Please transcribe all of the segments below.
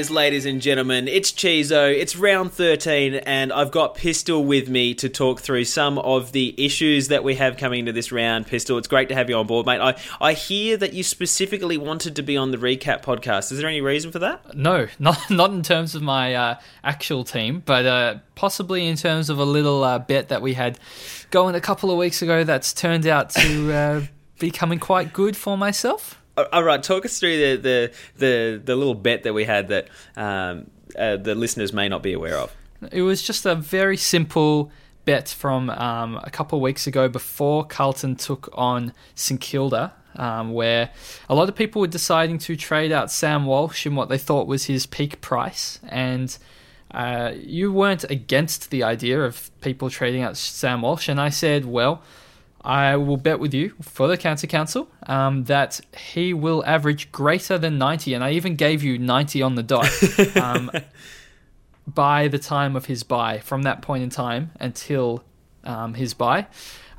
guys, ladies and gentlemen. It's Chizo. It's round 13, and I've got Pistol with me to talk through some of the issues that we have coming into this round. Pistol, it's great to have you on board, mate. I, I hear that you specifically wanted to be on the recap podcast. Is there any reason for that? No, not not in terms of my uh, actual team, but uh, possibly in terms of a little uh, bet that we had going a couple of weeks ago that's turned out to uh, be coming quite good for myself. All right, talk us through the the the, the little bet that we had that um, uh, the listeners may not be aware of. It was just a very simple bet from um, a couple of weeks ago before Carlton took on St Kilda, um, where a lot of people were deciding to trade out Sam Walsh in what they thought was his peak price, and uh, you weren't against the idea of people trading out Sam Walsh, and I said, well. I will bet with you for the Cancer Council um, that he will average greater than 90, and I even gave you 90 on the dot um, by the time of his buy, from that point in time until um, his buy.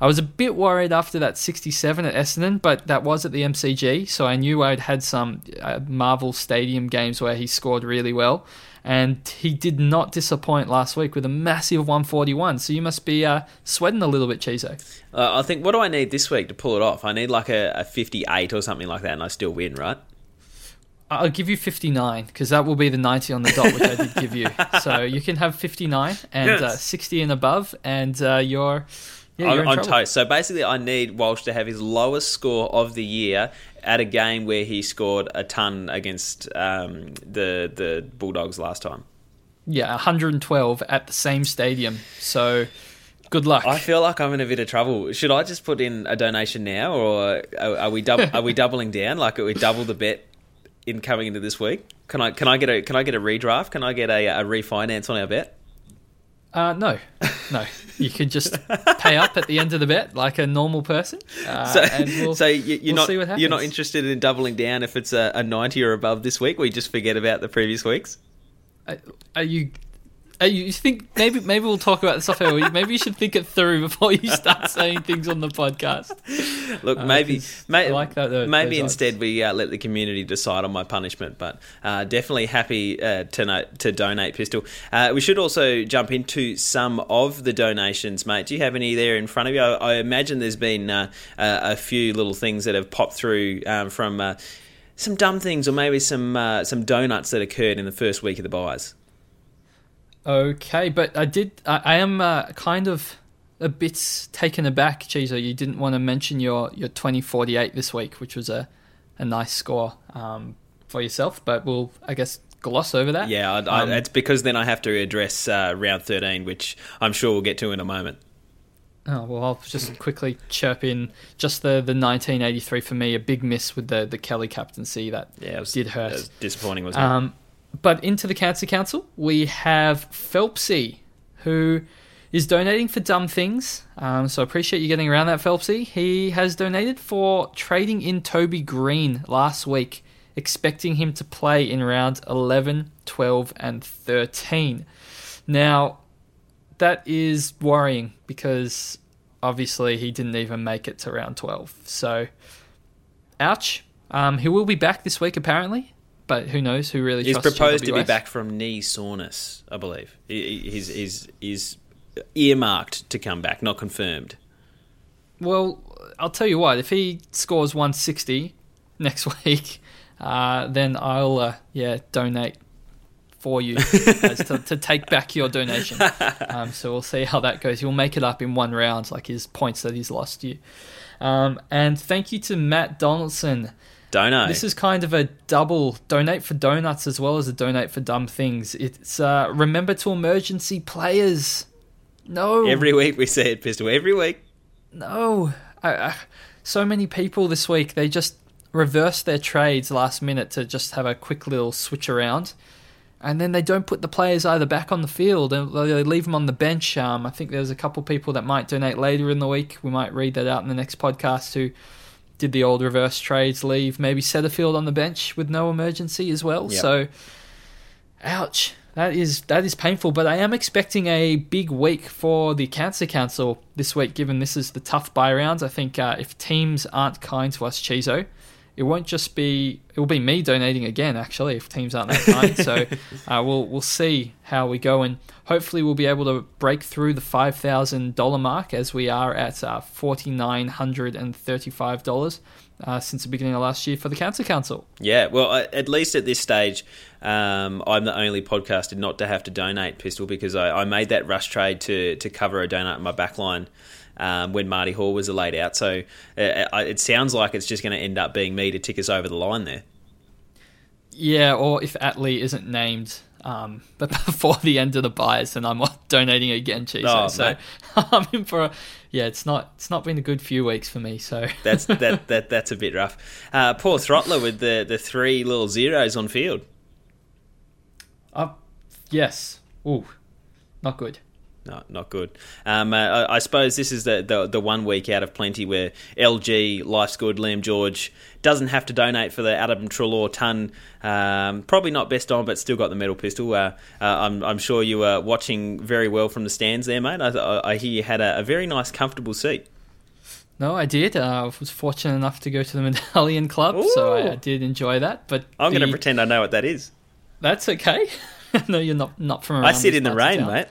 I was a bit worried after that 67 at Essendon, but that was at the MCG, so I knew I'd had some uh, Marvel Stadium games where he scored really well and he did not disappoint last week with a massive 141. So you must be uh, sweating a little bit, Chizo. Uh, I think what do I need this week to pull it off? I need like a, a 58 or something like that, and I still win, right? I'll give you 59 because that will be the 90 on the dot, which I did give you. So you can have 59 and yes. uh, 60 and above, and uh, you're. Yeah, you're on toast. So basically, I need Walsh to have his lowest score of the year at a game where he scored a ton against um, the the Bulldogs last time. Yeah, 112 at the same stadium. So good luck. I feel like I'm in a bit of trouble. Should I just put in a donation now, or are, are we dub- are we doubling down? Like, are we double the bet in coming into this week? Can I can I get a can I get a redraft? Can I get a, a refinance on our bet? Uh, no, no. You can just pay up at the end of the bet like a normal person. Uh, so, we'll, so you, are we'll not you're not interested in doubling down if it's a, a, ninety or above this week. We just forget about the previous weeks. Are, are you you think maybe maybe we'll talk about this off air. Maybe you should think it through before you start saying things on the podcast. Look, uh, maybe may, like that, though, maybe instead we uh, let the community decide on my punishment. But uh, definitely happy uh, to no, to donate pistol. Uh, we should also jump into some of the donations, mate. Do you have any there in front of you? I, I imagine there's been uh, a few little things that have popped through um, from. some dumb things, or maybe some some donuts that occurred in the first week of the buys. Okay, but I did. I, I am uh, kind of a bit taken aback, Chizo. You didn't want to mention your your twenty forty eight this week, which was a a nice score um, for yourself. But we'll, I guess, gloss over that. Yeah, I, I, um, it's because then I have to address uh, round thirteen, which I'm sure we'll get to in a moment. Oh well, I'll just quickly chirp in just the, the 1983 for me, a big miss with the, the Kelly captaincy that yeah, was, did hurt. Was disappointing, wasn't um, it? But into the Cancer Council, we have Phelpsy, who is donating for dumb things. Um, so I appreciate you getting around that, Phelpsy. He has donated for trading in Toby Greene last week, expecting him to play in round 11, 12, and 13. Now, that is worrying because obviously he didn't even make it to round 12. So, ouch. Um, he will be back this week, apparently but who knows? Who really? He's proposed GWS? to be back from knee soreness, I believe. He's earmarked to come back, not confirmed. Well, I'll tell you what. If he scores 160 next week, uh, then I'll uh, yeah donate for you to, to, take back your donation. Um, so we'll see how that goes. He'll make it up in one round, like his points that he's lost you. Um, and thank you to Matt Donaldson Donate. This is kind of a double donate for donuts as well as a donate for dumb things. It's uh, remember to emergency players. No. Every week we say it, Pistol. Every week. No. I, I, so many people this week, they just reverse their trades last minute to just have a quick little switch around. And then they don't put the players either back on the field and they leave them on the bench. Um, I think there's a couple people that might donate later in the week. We might read that out in the next podcast who did the old reverse trades leave maybe Setterfield on the bench with no emergency as well. Yep. So, ouch. That is that is painful, but I am expecting a big week for the Cancer Council this week. Given this is the tough buy rounds, I think uh, if teams aren't kind to us, Chizo, it won't just be it will be me donating again actually if teams aren't that kind so uh, we'll we'll see how we go and hopefully we'll be able to break through the five thousand dollar mark as we are at uh, forty nine hundred and thirty five dollars uh, since the beginning of last year for the Cancer Council. Yeah, well, at least at this stage, um, I'm the only podcaster not to have to donate Pistol because I, I made that rush trade to to cover a donut in my backline um, when Marty Hall was laid out. So uh, it sounds like it's just going to end up being me to tick us over the line there. Yeah, or if Atley isn't named um, but before the end of the buys, then I'm donating again, Cheese. Oh, so I'm in for a yeah. It's not it's not been a good few weeks for me. So that's that that that's a bit rough. Uh, poor Throttler with the the three little zeros on field. Uh, yes. Ooh, not good. No, not good. Um, uh, I, suppose this is the, the, the one week out of plenty where LG, Life's Good, Liam George doesn't have to donate for the Adam Treloar ton. Um, probably not best on, but still got the medal pistol. Uh, uh, I'm, I'm, sure you were watching very well from the stands there, mate. I, I hear you had a, a, very nice, comfortable seat. No, I did. Uh, I was fortunate enough to go to the Medallion Club, Ooh. so I, I, did enjoy that. But I'm the... going to pretend I know what that is. That's okay. no, you're not not from. I sit in the rain, mate.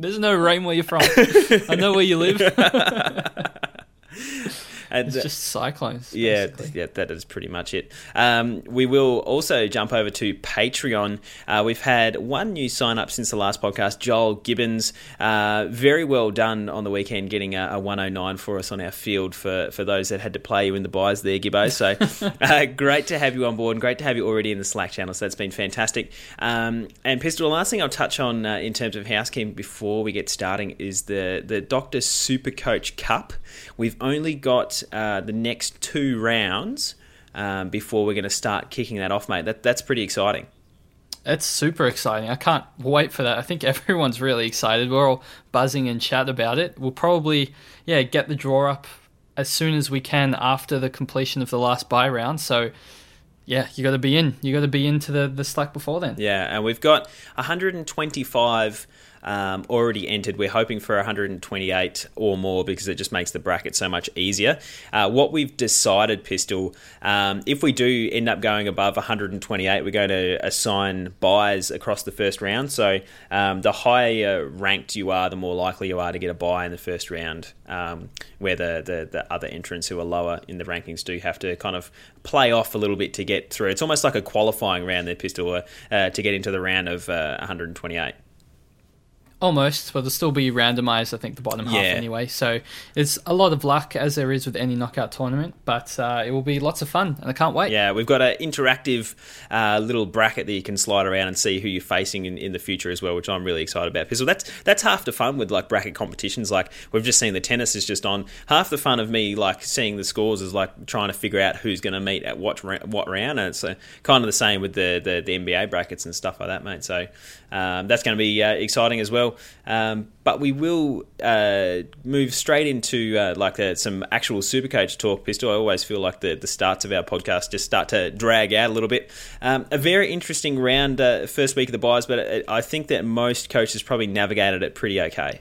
There's no rain where you're from. I know where you live. And it's just cyclones. Yeah, basically. yeah, that is pretty much it. Um, we will also jump over to Patreon. Uh, we've had one new sign up since the last podcast. Joel Gibbons, uh, very well done on the weekend, getting a, a, 109 for us on our field for, for those that had to play you in the buys there, Gibbo. So uh, great to have you on board and great to have you already in the Slack channel. So that's been fantastic. Um, and Pistol, the last thing I'll touch on uh, in terms of housekeeping before we get starting is the the Doctor Super Coach Cup. We've only got uh, the next two rounds um, before we're going to start kicking that off, mate. That that's pretty exciting. It's super exciting. I can't wait for that. I think everyone's really excited. We're all buzzing and chat about it. We'll probably yeah get the draw up as soon as we can after the completion of the last buy round. So yeah, you got to be in. You got to be into the the Slack before then. Yeah, and we've got 125 um, already entered. We're hoping for 128 or more because it just makes the bracket so much easier. Uh, what we've decided, Pistol, um, if we do end up going above 128, we're going to assign buys across the first round. So um, the higher ranked you are, the more likely you are to get a buy in the first round, um, where the, the, the other entrants who are lower in the rankings do have to kind of play off a little bit to get through. It's almost like a qualifying round there, Pistol, uh, to get into the round of uh, 128. Almost, but it'll still be randomized. I think the bottom half yeah. anyway. So it's a lot of luck as there is with any knockout tournament, but uh, it will be lots of fun, and I can't wait. Yeah, we've got an interactive uh, little bracket that you can slide around and see who you're facing in, in the future as well, which I'm really excited about. Because that's that's half the fun with like bracket competitions. Like we've just seen the tennis is just on. Half the fun of me like seeing the scores is like trying to figure out who's going to meet at what what round, and it's uh, kind of the same with the, the the NBA brackets and stuff like that, mate. So um, that's going to be uh, exciting as well. Um, but we will uh, move straight into uh, like uh, some actual Supercoach talk. Pistol. I always feel like the, the starts of our podcast just start to drag out a little bit. Um, a very interesting round, uh, first week of the buys, but uh, I think that most coaches probably navigated it pretty okay.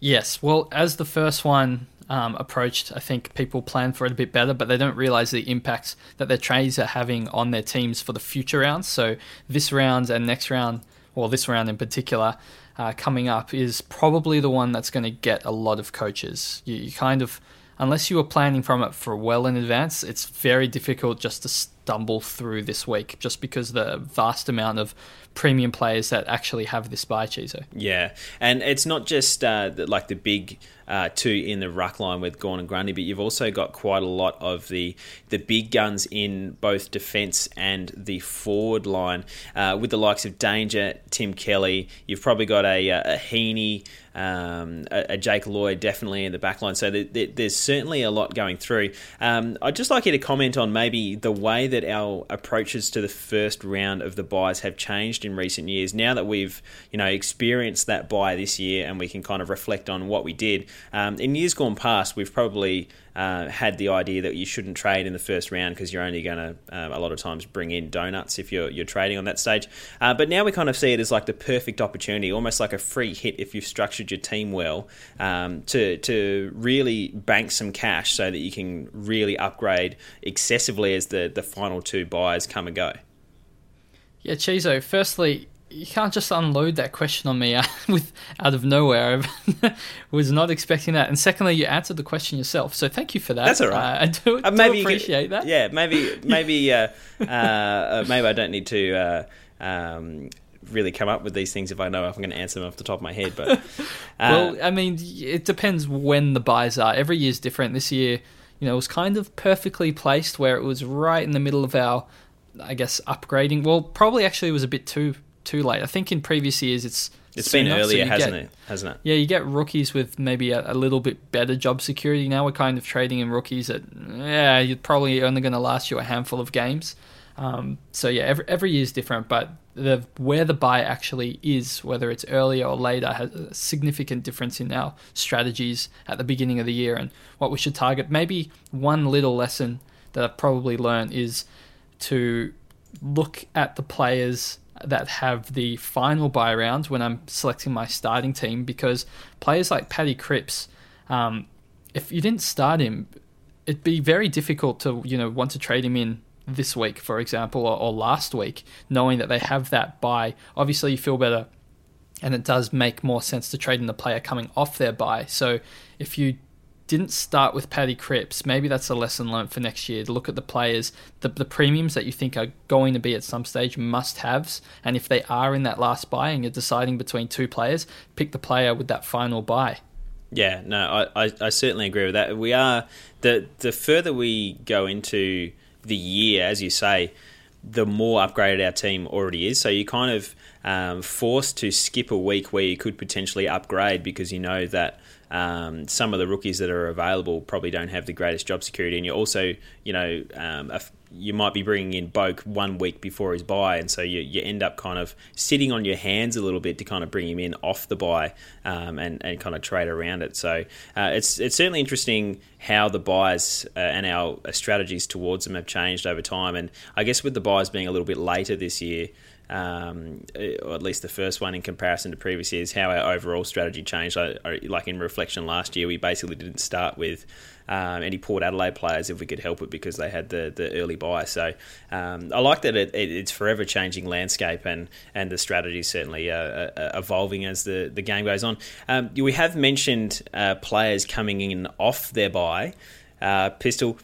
Yes, well, as the first one um, approached, I think people plan for it a bit better, but they don't realize the impact that their trades are having on their teams for the future rounds. So this round and next round, or this round in particular, uh, coming up is probably the one that's going to get a lot of coaches. You, you, kind of, unless you were planning from it for well in advance, it's very difficult just to stumble through this week just because the vast amount of premium players that actually have this buy cheeser. Yeah, and it's not just uh, like the big uh, two in the ruck line with Gawn and Grundy, but you've also got quite a lot of the the big guns in both defence and the forward line uh, with the likes of Danger, Tim Kelly. You've probably got a, a Heeney, um, a, a, Jake Lloyd definitely in the back line. So there's certainly a lot going through. Um, I'd just like you to comment on maybe the way that our approaches to the first round of the buys have changed in recent years. Now that we've you know experienced that buy this year and we can kind of reflect on what we did. Um, in years gone past, we've probably uh, had the idea that you shouldn't trade in the first round because you're only going to um, a lot of times bring in donuts if you're you're trading on that stage. Uh, but now we kind of see it as like the perfect opportunity, almost like a free hit if you've structured your team well um, to to really bank some cash so that you can really upgrade excessively as the the final two buyers come and go. Yeah, Chizo. Firstly, you can't just unload that question on me out, with out of nowhere. I was not expecting that. And secondly, you answered the question yourself, so thank you for that. That's all right. Uh, I do, uh, maybe do appreciate can, that. Yeah, maybe maybe uh, uh, uh, maybe I don't need to. Uh, um, really come up with these things if I know if I'm going to answer them off the top of my head. But well, I mean, it depends when the buys are. Every year is different. This year, you know, it was kind of perfectly placed where it was right in the middle of our, I guess, upgrading. Well, probably actually was a bit too too late. I think in previous years it's it's been earlier, so hasn't get, it? Hasn't it? Yeah, you get rookies with maybe a, a, little bit better job security. Now we're kind of trading in rookies that yeah, you're probably only going to last you a handful of games. Um, so yeah, every every year is different, but the where the buy actually is, whether it's earlier or later, has a significant difference in our strategies at the beginning of the year and what we should target. Maybe one little lesson that I've probably learned is to look at the players that have the final buy round when I'm selecting my starting team because players like Paddy Cripps, um, if you didn't start him, it'd be very difficult to you know want to trade him in this week, for example, or, or last week, knowing that they have that buy. Obviously, you feel better, and it does make more sense to trade in the player coming off their buy. So if you didn't start with Paddy Cripps, maybe that's a lesson learned for next year to look at the players, the, the premiums that you think are going to be at some stage must haves. And if they are in that last buy and you're deciding between two players, pick the player with that final buy. Yeah, no, I, I, I certainly agree with that. We are the the further we go into the year, as you say, the more upgraded our team already is. So you kind of um, forced to skip a week where you could potentially upgrade because you know that um, some of the rookies that are available probably don't have the greatest job security, and you also, you know, um, you might be bringing in Boak one week before his buy, and so you, you end up kind of sitting on your hands a little bit to kind of bring him in off the buy um, and, and kind of trade around it. So uh, it's it's certainly interesting how the buys uh, and our strategies towards them have changed over time, and I guess with the buys being a little bit later this year um, or at least the first one in comparison to previous years, how our overall strategy changed. Like in reflection last year, we basically didn't start with um, any Port Adelaide players if we could help it because they had the, the early buy. So um, I like that it, it, it's forever changing landscape and, and the strategy is certainly uh, uh, evolving as the, the game goes on. Um, we have mentioned uh, players coming in off their buy. Uh, Pistol,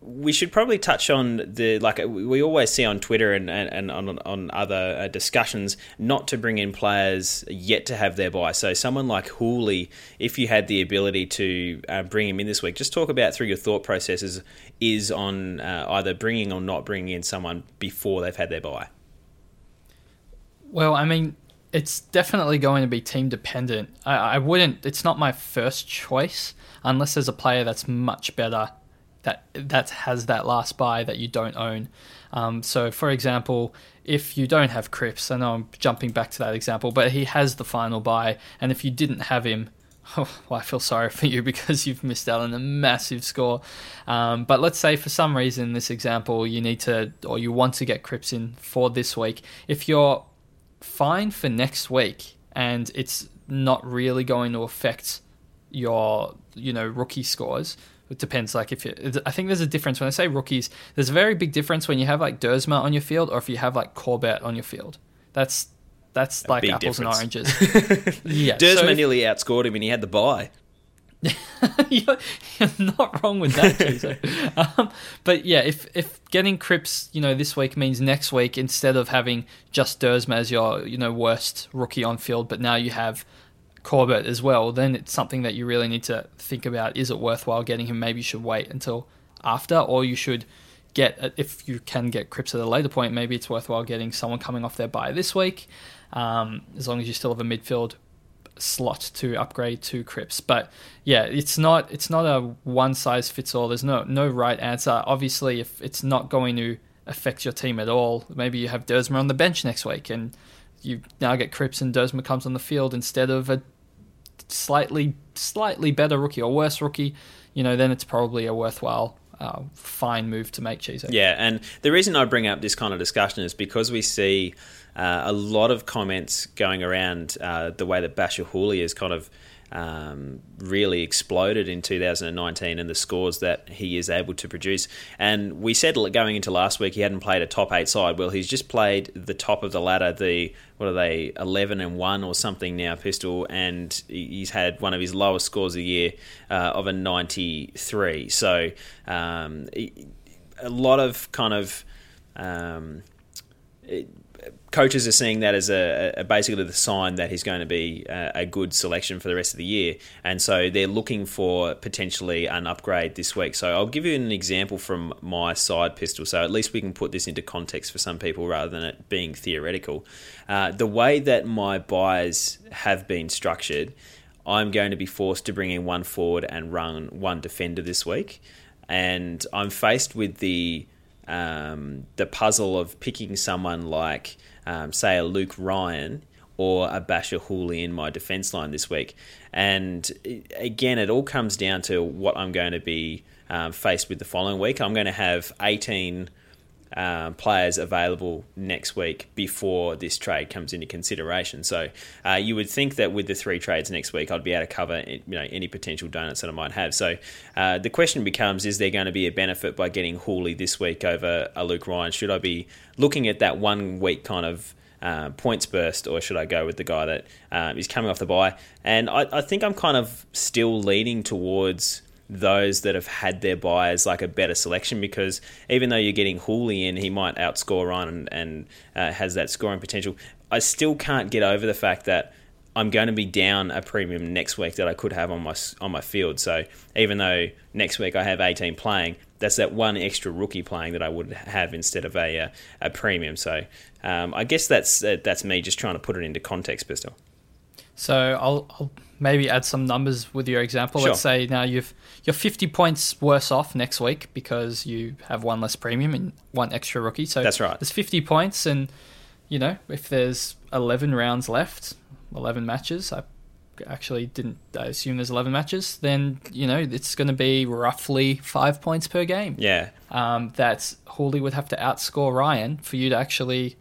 we should probably touch on the like we always see on Twitter and, and, and on on other uh, discussions not to bring in players yet to have their buy. So someone like Hooley, if you had the ability to uh, bring him in this week, just talk about through your thought processes is on uh, either bringing or not bringing in someone before they've had their buy. Well, I mean, it's definitely going to be team dependent. I, I wouldn't. It's not my first choice unless there's a player that's much better that that has that last buy that you don't own. Um, so, for example, if you don't have Cripps, I know I'm jumping back to that example, but he has the final buy, and if you didn't have him, oh, well, I feel sorry for you because you've missed out on a massive score. Um, but let's say for some reason, this example, you need to or you want to get Cripps in for this week. If you're fine for next week and it's not really going to affect your you know rookie scores it depends. Like if you, I think there's a difference when I say rookies. There's a very big difference when you have like Duursma on your field or if you have like Corbett on your field. That's that's a like apples difference. and oranges. yeah, Duursma so nearly outscored him and he had the buy. you're, you're, not wrong with that, um, but yeah, if if getting Cripps, you know, this week means next week instead of having just Duursma as your you know worst rookie on field, but now you have Corbett as well, then it's something that you really need to think about. Is it worthwhile getting him? Maybe you should wait until after, or you should get if you can get Cripps at a later point. Maybe it's worthwhile getting someone coming off their buy this week, um, as long as you still have a midfield slot to upgrade to Cripps. But yeah, it's not it's not a one size fits all. There's no no right answer. Obviously, if it's not going to affect your team at all, maybe you have Duursma on the bench next week and you now get Cripps and Duursma comes on the field instead of a slightly slightly better rookie or worse rookie, you know, then it's probably a worthwhile uh, fine move to make, Chizo. Yeah, and the reason I bring up this kind of discussion is because we see uh, a lot of comments going around uh, the way that Bachar Houli is kind of um, really exploded in 2019 and the scores that he is able to produce. And we said going into last week he hadn't played a top eight side. Well, he's just played the top of the ladder, the what are they, 11 and 1 or something now, Pistol, and he's had one of his lowest scores the year uh, of a 93. So um, a lot of kind of. Um, it, coaches are seeing that as a, a, basically the sign that he's going to be a, a, good selection for the rest of the year, and so they're looking for potentially an upgrade this week. So I'll give you an example from my side pistol, so at least we can put this into context for some people rather than it being theoretical. Uh, the way that my buys have been structured, I'm going to be forced to bring in one forward and run one defender this week, and I'm faced with the um, the puzzle of picking someone like, um, say, a Luke Ryan or a Bachar Houli in my defence line this week. And again, it all comes down to what I'm going to be um, faced with the following week. I'm going to have 18 um, players available next week before this trade comes into consideration. So uh, you would think that with the three trades next week, I'd be able to cover you know any potential donuts that I might have. So uh, the question becomes: Is there going to be a benefit by getting Houli this week over a Luke Ryan? Should I be looking at that one week kind of uh, points burst, or should I go with the guy that um, is coming off the buy? And I, I think I'm kind of still leaning towards those that have had their buyers like a better selection because even though you're getting Houli in, he might outscore Ryan and, and uh, has that scoring potential. I still can't get over the fact that I'm going to be down a premium next week that I could have on my on my field. So even though next week I have 18 playing, that's that one extra rookie playing that I would have instead of a a, a premium. So um, I guess that's uh, that's me just trying to put it into context, pistol. So I'll, I'll maybe add some numbers with your example. Sure. Let's say now you've you're 50 points worse off next week because you have one less premium and one extra rookie. So that's right. There's 50 points, and you know if there's 11 rounds left, 11 matches. I actually didn't I assume there's 11 matches. Then you know it's going to be roughly five points per game. Yeah. Um, that Houli would have to outscore Ryan for you to actually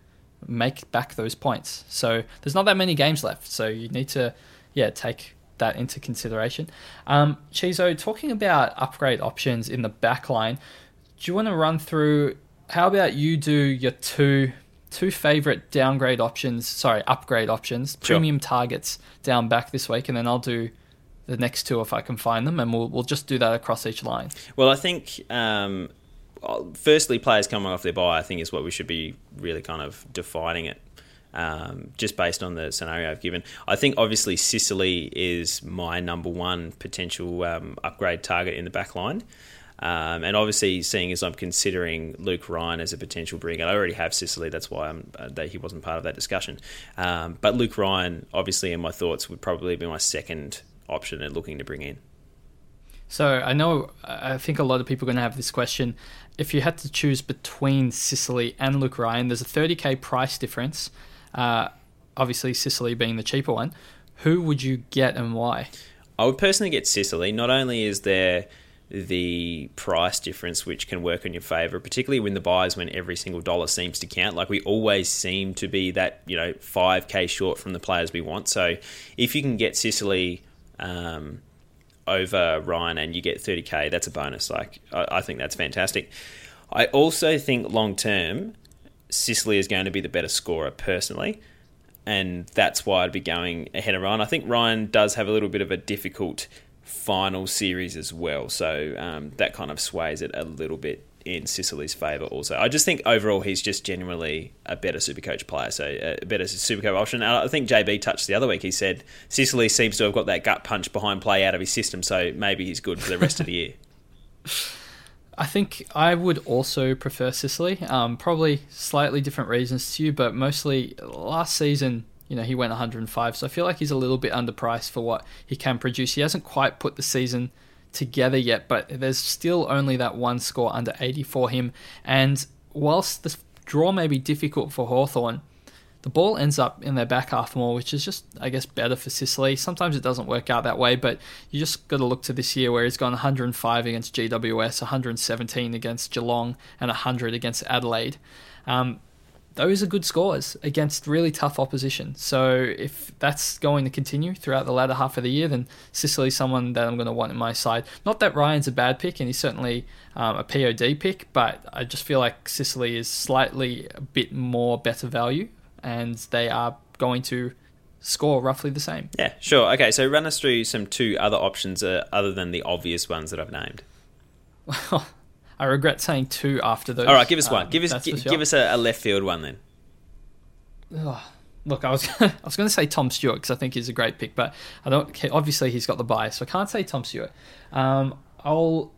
make back those points. So there's not that many games left. So you need to, yeah, take that into consideration. Um, Chizo, talking about upgrade options in the backline, do you want to run through? How about you do your two two favorite downgrade options? Sorry, upgrade options, sure. premium targets down back this week, and then I'll do the next two if I can find them, and we'll we'll just do that across each line. Well, I think um, firstly, players coming off their buy, I think, is what we should be really kind of defining it. Um, just based on the scenario I've given, I think obviously Sicily is my number one potential um, upgrade target in the back line. Um, and obviously, seeing as I'm considering Luke Ryan as a potential bring, I already have Sicily. That's why uh, that he wasn't part of that discussion. Um, but Luke Ryan, obviously, in my thoughts, would probably be my second option at looking to bring in. So I know I think a lot of people are going to have this question. If you had to choose between Sicily and Luke Ryan, there's a 30k price difference. Uh, obviously, Sicily being the cheaper one. Who would you get and why? I would personally get Sicily. Not only is there the price difference which can work in your favor particularly when the buys when every single dollar seems to count like we always seem to be that you know 5k short from the players we want so if you can get Sicily um, over Ryan and you get 30k, that's a bonus. Like I, I think that's fantastic. I also think long term, Sicily is going to be the better scorer personally, and that's why I'd be going ahead of Ryan. I think Ryan does have a little bit of a difficult final series as well, so um, that kind of sways it a little bit in Sicily's favour also. I just think overall he's just genuinely a better super coach player, so a better super coach option. And I think JB touched the other week. He said Sicily seems to have got that gut punch behind play out of his system, so maybe he's good for the rest of the year. I think I would also prefer Sicily. Um, probably slightly different reasons to you, but mostly last season, you know, he went 105, so I feel like he's a little bit underpriced for what he can produce. He hasn't quite put the season together yet, but there's still only that one score under 80 for him. And whilst the draw may be difficult for Hawthorn, the ball ends up in their back half more, which is just, I guess, better for Sicily. Sometimes it doesn't work out that way, but you just got to look to this year where he's gone 105 against GWS, 117 against Geelong, and 100 against Adelaide. Um, those are good scores against really tough opposition. So if that's going to continue throughout the latter half of the year, then Sicily's someone that I'm going to want in my side. Not that Ryan's a bad pick, and he's certainly um, a POD pick, but I just feel like Sicily is slightly a bit more better value and they are going to score roughly the same. Yeah, sure. Okay, so run us through some two other options uh, other than the obvious ones that I've named. Well, I regret saying two after those. All right, give us one. Um, give us g- sure. give us a, a, left field one then. Oh, look, I was I was going to say Tom Stewart because I think he's a great pick, but I don't. Obviously, he's got the bias, so I can't say Tom Stewart. Um, I'll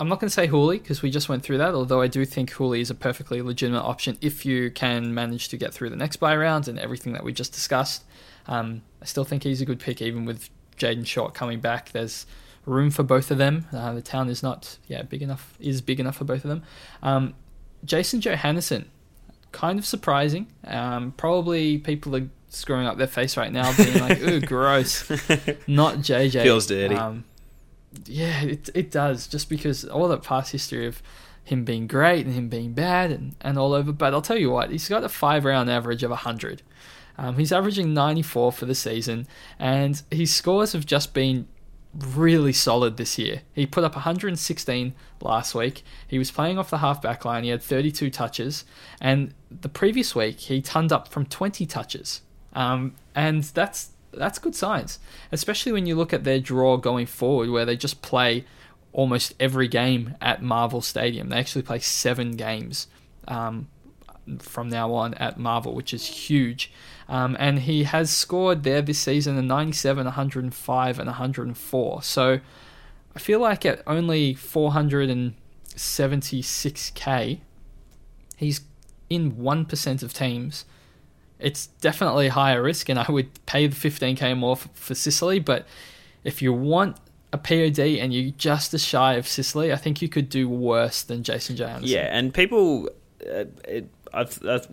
I'm not going to say Houli because we just went through that, although I do think Houli is a perfectly legitimate option if you can manage to get through the next buy round and everything that we just discussed. Um, I still think he's a good pick, even with Jayden Short coming back. There's room for both of them. Uh, the town is not, yeah, big enough, is big enough for both of them. Um, Jason Johannisen, kind of surprising. Um, probably people are screwing up their face right now, being like, ooh, gross. Not JJ. Feels dirty. Um, yeah, it it does. Just because all that past history of him being great and him being bad and, and all over. But I'll tell you what, he's got a five round average of 100. Um, he's averaging 94 for the season, and his scores have just been really solid this year. He put up 116 last week. He was playing off the half back line. He had 32 touches, and the previous week he turned up from 20 touches. Um, and that's that's good signs, especially when you look at their draw going forward, where they just play almost every game at Marvel Stadium. They actually play seven games um, from now on at Marvel, which is huge. Um, and he has scored there this season a 97, 105, and 104. So I feel like at only 476k, he's in 1% of teams it's definitely higher risk, and I would pay the 15k more for, for Sicily. But if you want a POD and you're just as shy of Sicily, I think you could do worse than Jason Jones. Yeah, and people, uh, it, uh,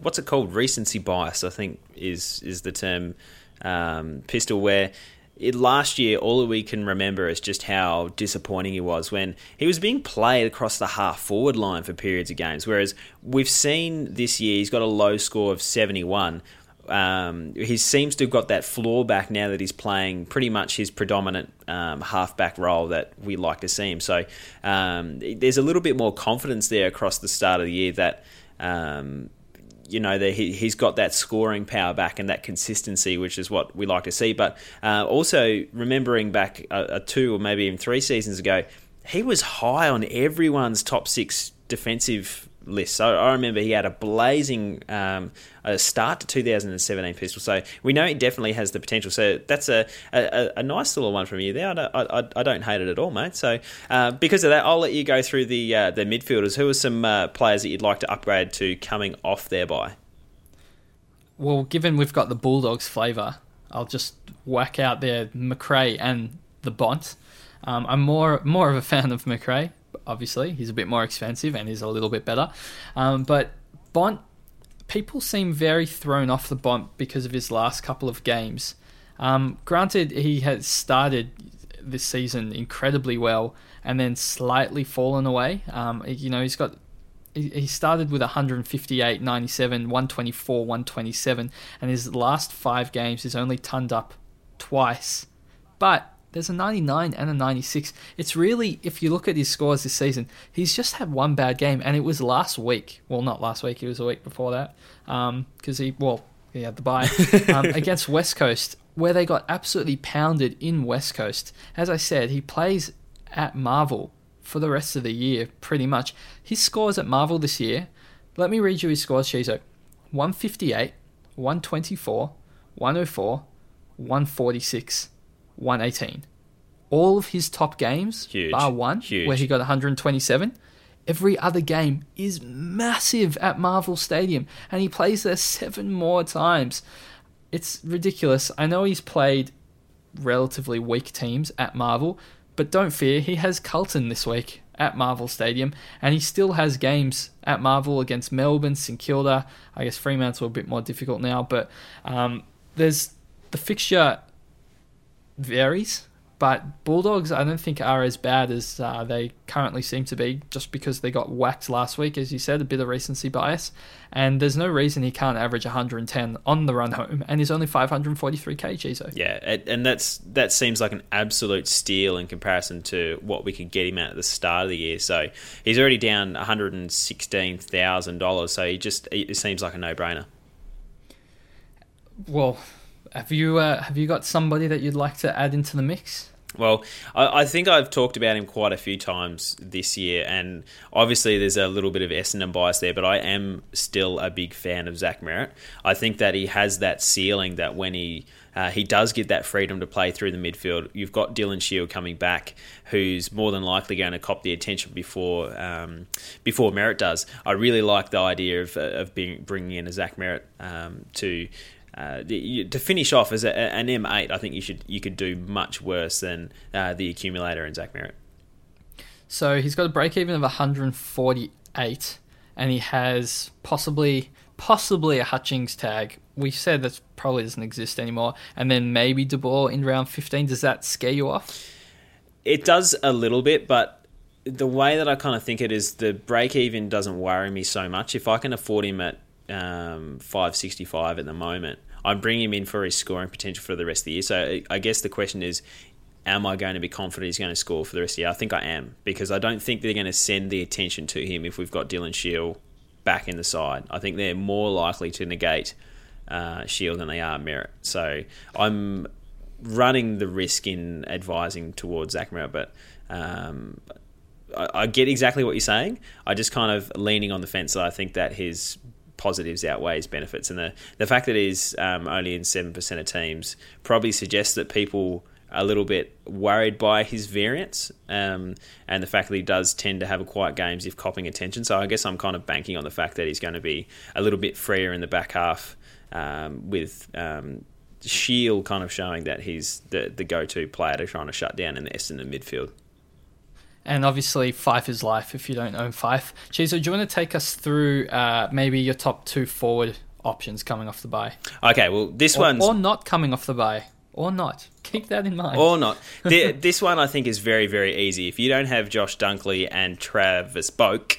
what's it called? Recency bias, I think, is is the term. Um, pistol where it, last year, all we can remember is just how disappointing he was when he was being played across the half forward line for periods of games. Whereas we've seen this year, he's got a low score of 71, um, he seems to have got that floor back now that he's playing pretty much his predominant um, halfback role that we like to see him. So um, there's a little bit more confidence there across the start of the year that. Um, you know, that he, he's got that scoring power back and that consistency, which is what we like to see. But uh, also remembering back a, a two or maybe even three seasons ago, he was high on everyone's top six defensive list. So I remember he had a blazing um, a start to 2017 pistol. So we know it definitely has the potential. So that's a, a, a nice little one from you there. I don't, I, I don't hate it at all, mate. So uh, because of that, I'll let you go through the uh, the midfielders. Who are some uh, players that you'd like to upgrade to coming off thereby? Well, given we've got the Bulldogs flavour, I'll just whack out there Macrae and the Bont. Um, I'm more more of a fan of Macrae obviously. He's a bit more expensive and he's a little bit better. Um, but Bont, people seem very thrown off the Bont because of his last couple of games. Um, granted, he has started this season incredibly well and then slightly fallen away. Um, you know, he's got he started with 158, 97, 124, 127, and his last five games he's only turned up twice. But there's a 99 and a 96. It's really, if you look at his scores this season, he's just had one bad game, and it was last week. Well, not last week, it was a week before that. Because um, he, well, he had the bye um, against West Coast, where they got absolutely pounded in West Coast. As I said, he plays at Marvel for the rest of the year, pretty much. His scores at Marvel this year, let me read you his scores, Chizo 158, 124, 104, 146. 118. All of his top games, Huge. bar one, Huge. where he got 127, every other game is massive at Marvel Stadium, and he plays there seven more times. It's ridiculous. I know he's played relatively weak teams at Marvel, but don't fear, he has Carlton this week at Marvel Stadium, and he still has games at Marvel against Melbourne, St Kilda. I guess Fremantle a bit more difficult now, but um, there's the fixture varies but Bulldogs, I don't think are as bad as uh, they currently seem to be, just because they got whacked last week, as you said, a bit of recency bias. And there's no reason he can't average 110 on the run home, and he's only 543 kg. So yeah, and that's that seems like an absolute steal in comparison to what we could get him at at the start of the year. So he's already down 116 thousand dollars. So he just it seems like a no brainer. Well, have you uh, have you got somebody that you'd like to add into the mix? Well, I, I, think I've talked about him quite a few times this year, and obviously there's a little bit of Essendon bias there, but I am still a big fan of Zach Merrett. I think that he has that ceiling that when he uh, he does get that freedom to play through the midfield. You've got Dylan Shiel coming back, who's more than likely going to cop the attention before um, before Merrett does. I really like the idea of, of being bringing in a Zach Merrett um, to uh, to finish off as a, an M8, I think you should you could do much worse than uh, the accumulator and Zach Merrett. So he's got a break even of 148, and he has possibly possibly a Hutchings tag. We said that probably doesn't exist anymore, and then maybe De Boer in round 15. Does that scare you off? It does a little bit, but the way that I kind of think it is the break even doesn't worry me so much. If I can afford him at um, 565 at the moment, I'm bringing him in for his scoring potential for the rest of the year. So I guess the question is, am I going to be confident he's going to score for the rest of the year? I think I am because I don't think they're going to send the attention to him if we've got Dylan Shiel back in the side. I think they're more likely to negate uh, Shiel than they are Merrett. So I'm running the risk in advising towards Zach Merrett, but um, I, get exactly what you're saying. I just kind of leaning on the fence. I think that his positives outweighs benefits, and the the fact that he's um, only in seven percent of teams probably suggests that people are a little bit worried by his variance, um, and the fact that he does tend to have a quiet games if copping attention. So I guess I'm kind of banking on the fact that he's going to be a little bit freer in the back half um, with. Um, Shiel kind of showing that he's the, the go to player to trying to shut down in the Essendon midfield and obviously Fyfe is life if you don't own Fyfe. Chizo, do you want to take us through uh, maybe your top two forward options coming off the buy? Okay, well this or, one's or not coming off the buy Or not. Keep that in mind. Or not. the, this one I think is very, very easy. If you don't have Josh Dunkley and Travis Boak,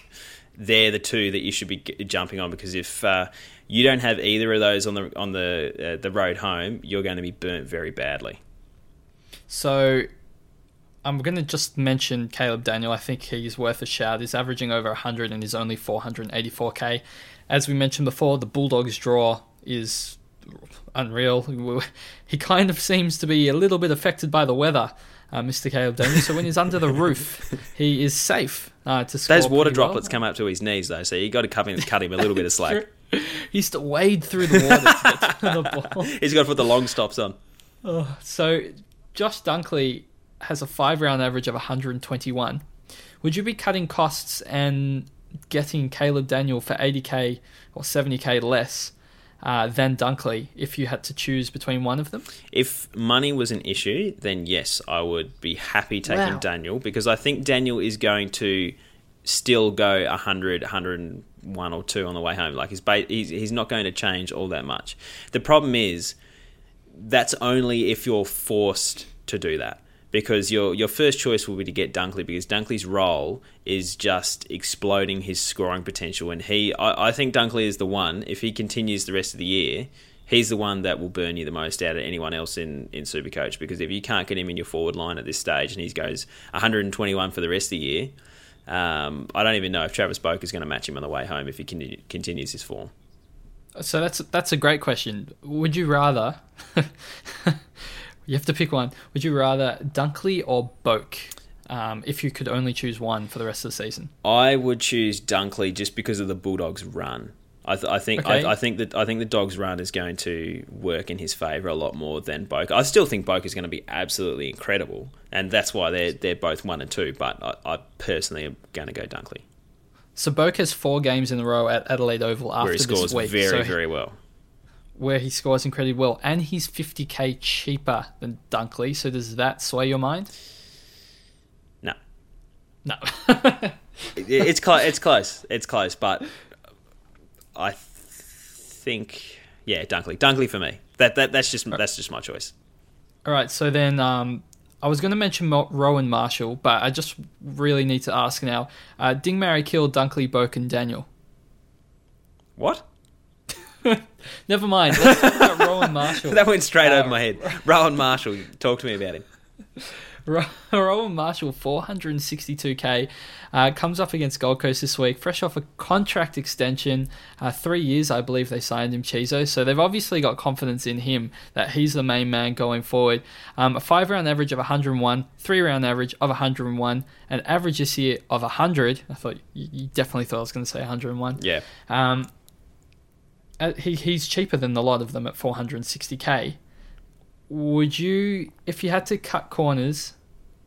they're the two that you should be jumping on because if uh, you don't have either of those on the on the uh, the road home, you're going to be burnt very badly. So I'm going to just mention Caleb Daniel. I think he's worth a shout. He's averaging over 100 and he's only 484k. As we mentioned before, the Bulldogs draw is unreal. He kind of seems to be a little bit affected by the weather, uh, Mr. Caleb Daniel. So when he's under the roof, he is safe uh, to score. Those water droplets well. come up to his knees, though, so you've got to cut him, cut him a little bit of slack. He's to wade through the water to get to the ball. He's got to put the long stops on. Oh, so Josh Dunkley has a five round average of 121. Would you be cutting costs and getting Caleb Daniel for 80k or 70k less uh, than Dunkley if you had to choose between one of them? If money was an issue, then yes, I would be happy taking wow. Daniel because I think Daniel is going to still go 100, 101 or 2 on the way home. Like he's, he's, he's not going to change all that much. The problem is that's only if you're forced to do that because your your first choice will be to get Dunkley because Dunkley's role is just exploding his scoring potential, and he I, I think Dunkley is the one. If he continues the rest of the year, he's the one that will burn you the most out of anyone else in in Supercoach because if you can't get him in your forward line at this stage and he goes 121 for the rest of the year, um, I don't even know if Travis Boak is going to match him on the way home if he continues his form. So that's that's a great question. Would you rather? You have to pick one. Would you rather Dunkley or Boak? Um, if you could only choose one for the rest of the season, I would choose Dunkley just because of the Bulldogs' run. I, th- I think okay. I, I, think that I think the Dogs' run is going to work in his favour a lot more than Boak. I still think Boak is going to be absolutely incredible, and that's why they're they're both one and two. But I, I personally am going to go Dunkley. So Boak has four games in a row at Adelaide Oval after Where he scores this week. very so very well where he scores incredibly well, and he's 50k cheaper than Dunkley. So does that sway your mind? No. No. it's close. It's close. It's close, but I think yeah, Dunkley. Dunkley for me. That that that's just that's just my choice. All right. So then, um, I was going to mention Rowan Marshall, but I just really need to ask now: uh, Ding, Marry, Kill, Dunkley, and Daniel. What? Never mind. Let's talk about Rowan Marshall. that went straight uh, over my head. Rowan Marshall. Talk to me about him. Rowan Marshall, 462k, uh, comes up against Gold Coast this week, fresh off a contract extension, uh, three years, I believe they signed him, Chizo. So they've obviously got confidence in him that he's the main man going forward. Um, a five round average of 101, three round average of 101, an average this year of 100. I thought you definitely thought I was going to say 101. Yeah. Um, uh, he, he's cheaper than a lot of them at 460k. Would you, if you had to cut corners,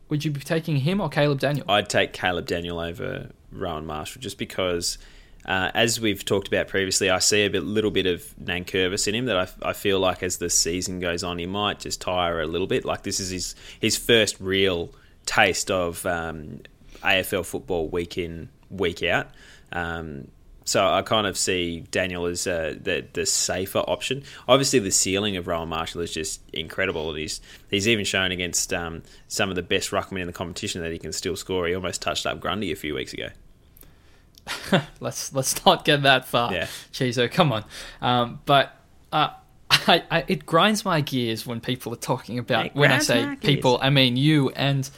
would you be taking him or Caleb Daniel? I'd take Caleb Daniel over Rowan Marshall just because, uh, as we've talked about previously, I see a bit, little bit of Nankervis in him that I, I, feel like as the season goes on, he might just tire a little bit. Like this is his his first real taste of um, AFL football week in week out. Um, so I kind of see Daniel as uh, the the safer option. Obviously, the ceiling of Rowan Marshall is just incredible. And he's he's even shown against um, some of the best ruckmen in the competition that he can still score. He almost touched up Grundy a few weeks ago. let's let's not get that far, yeah. Chizo. Come on, um, but. Uh, I, I, it grinds my gears when people are talking about when I say people, I mean you and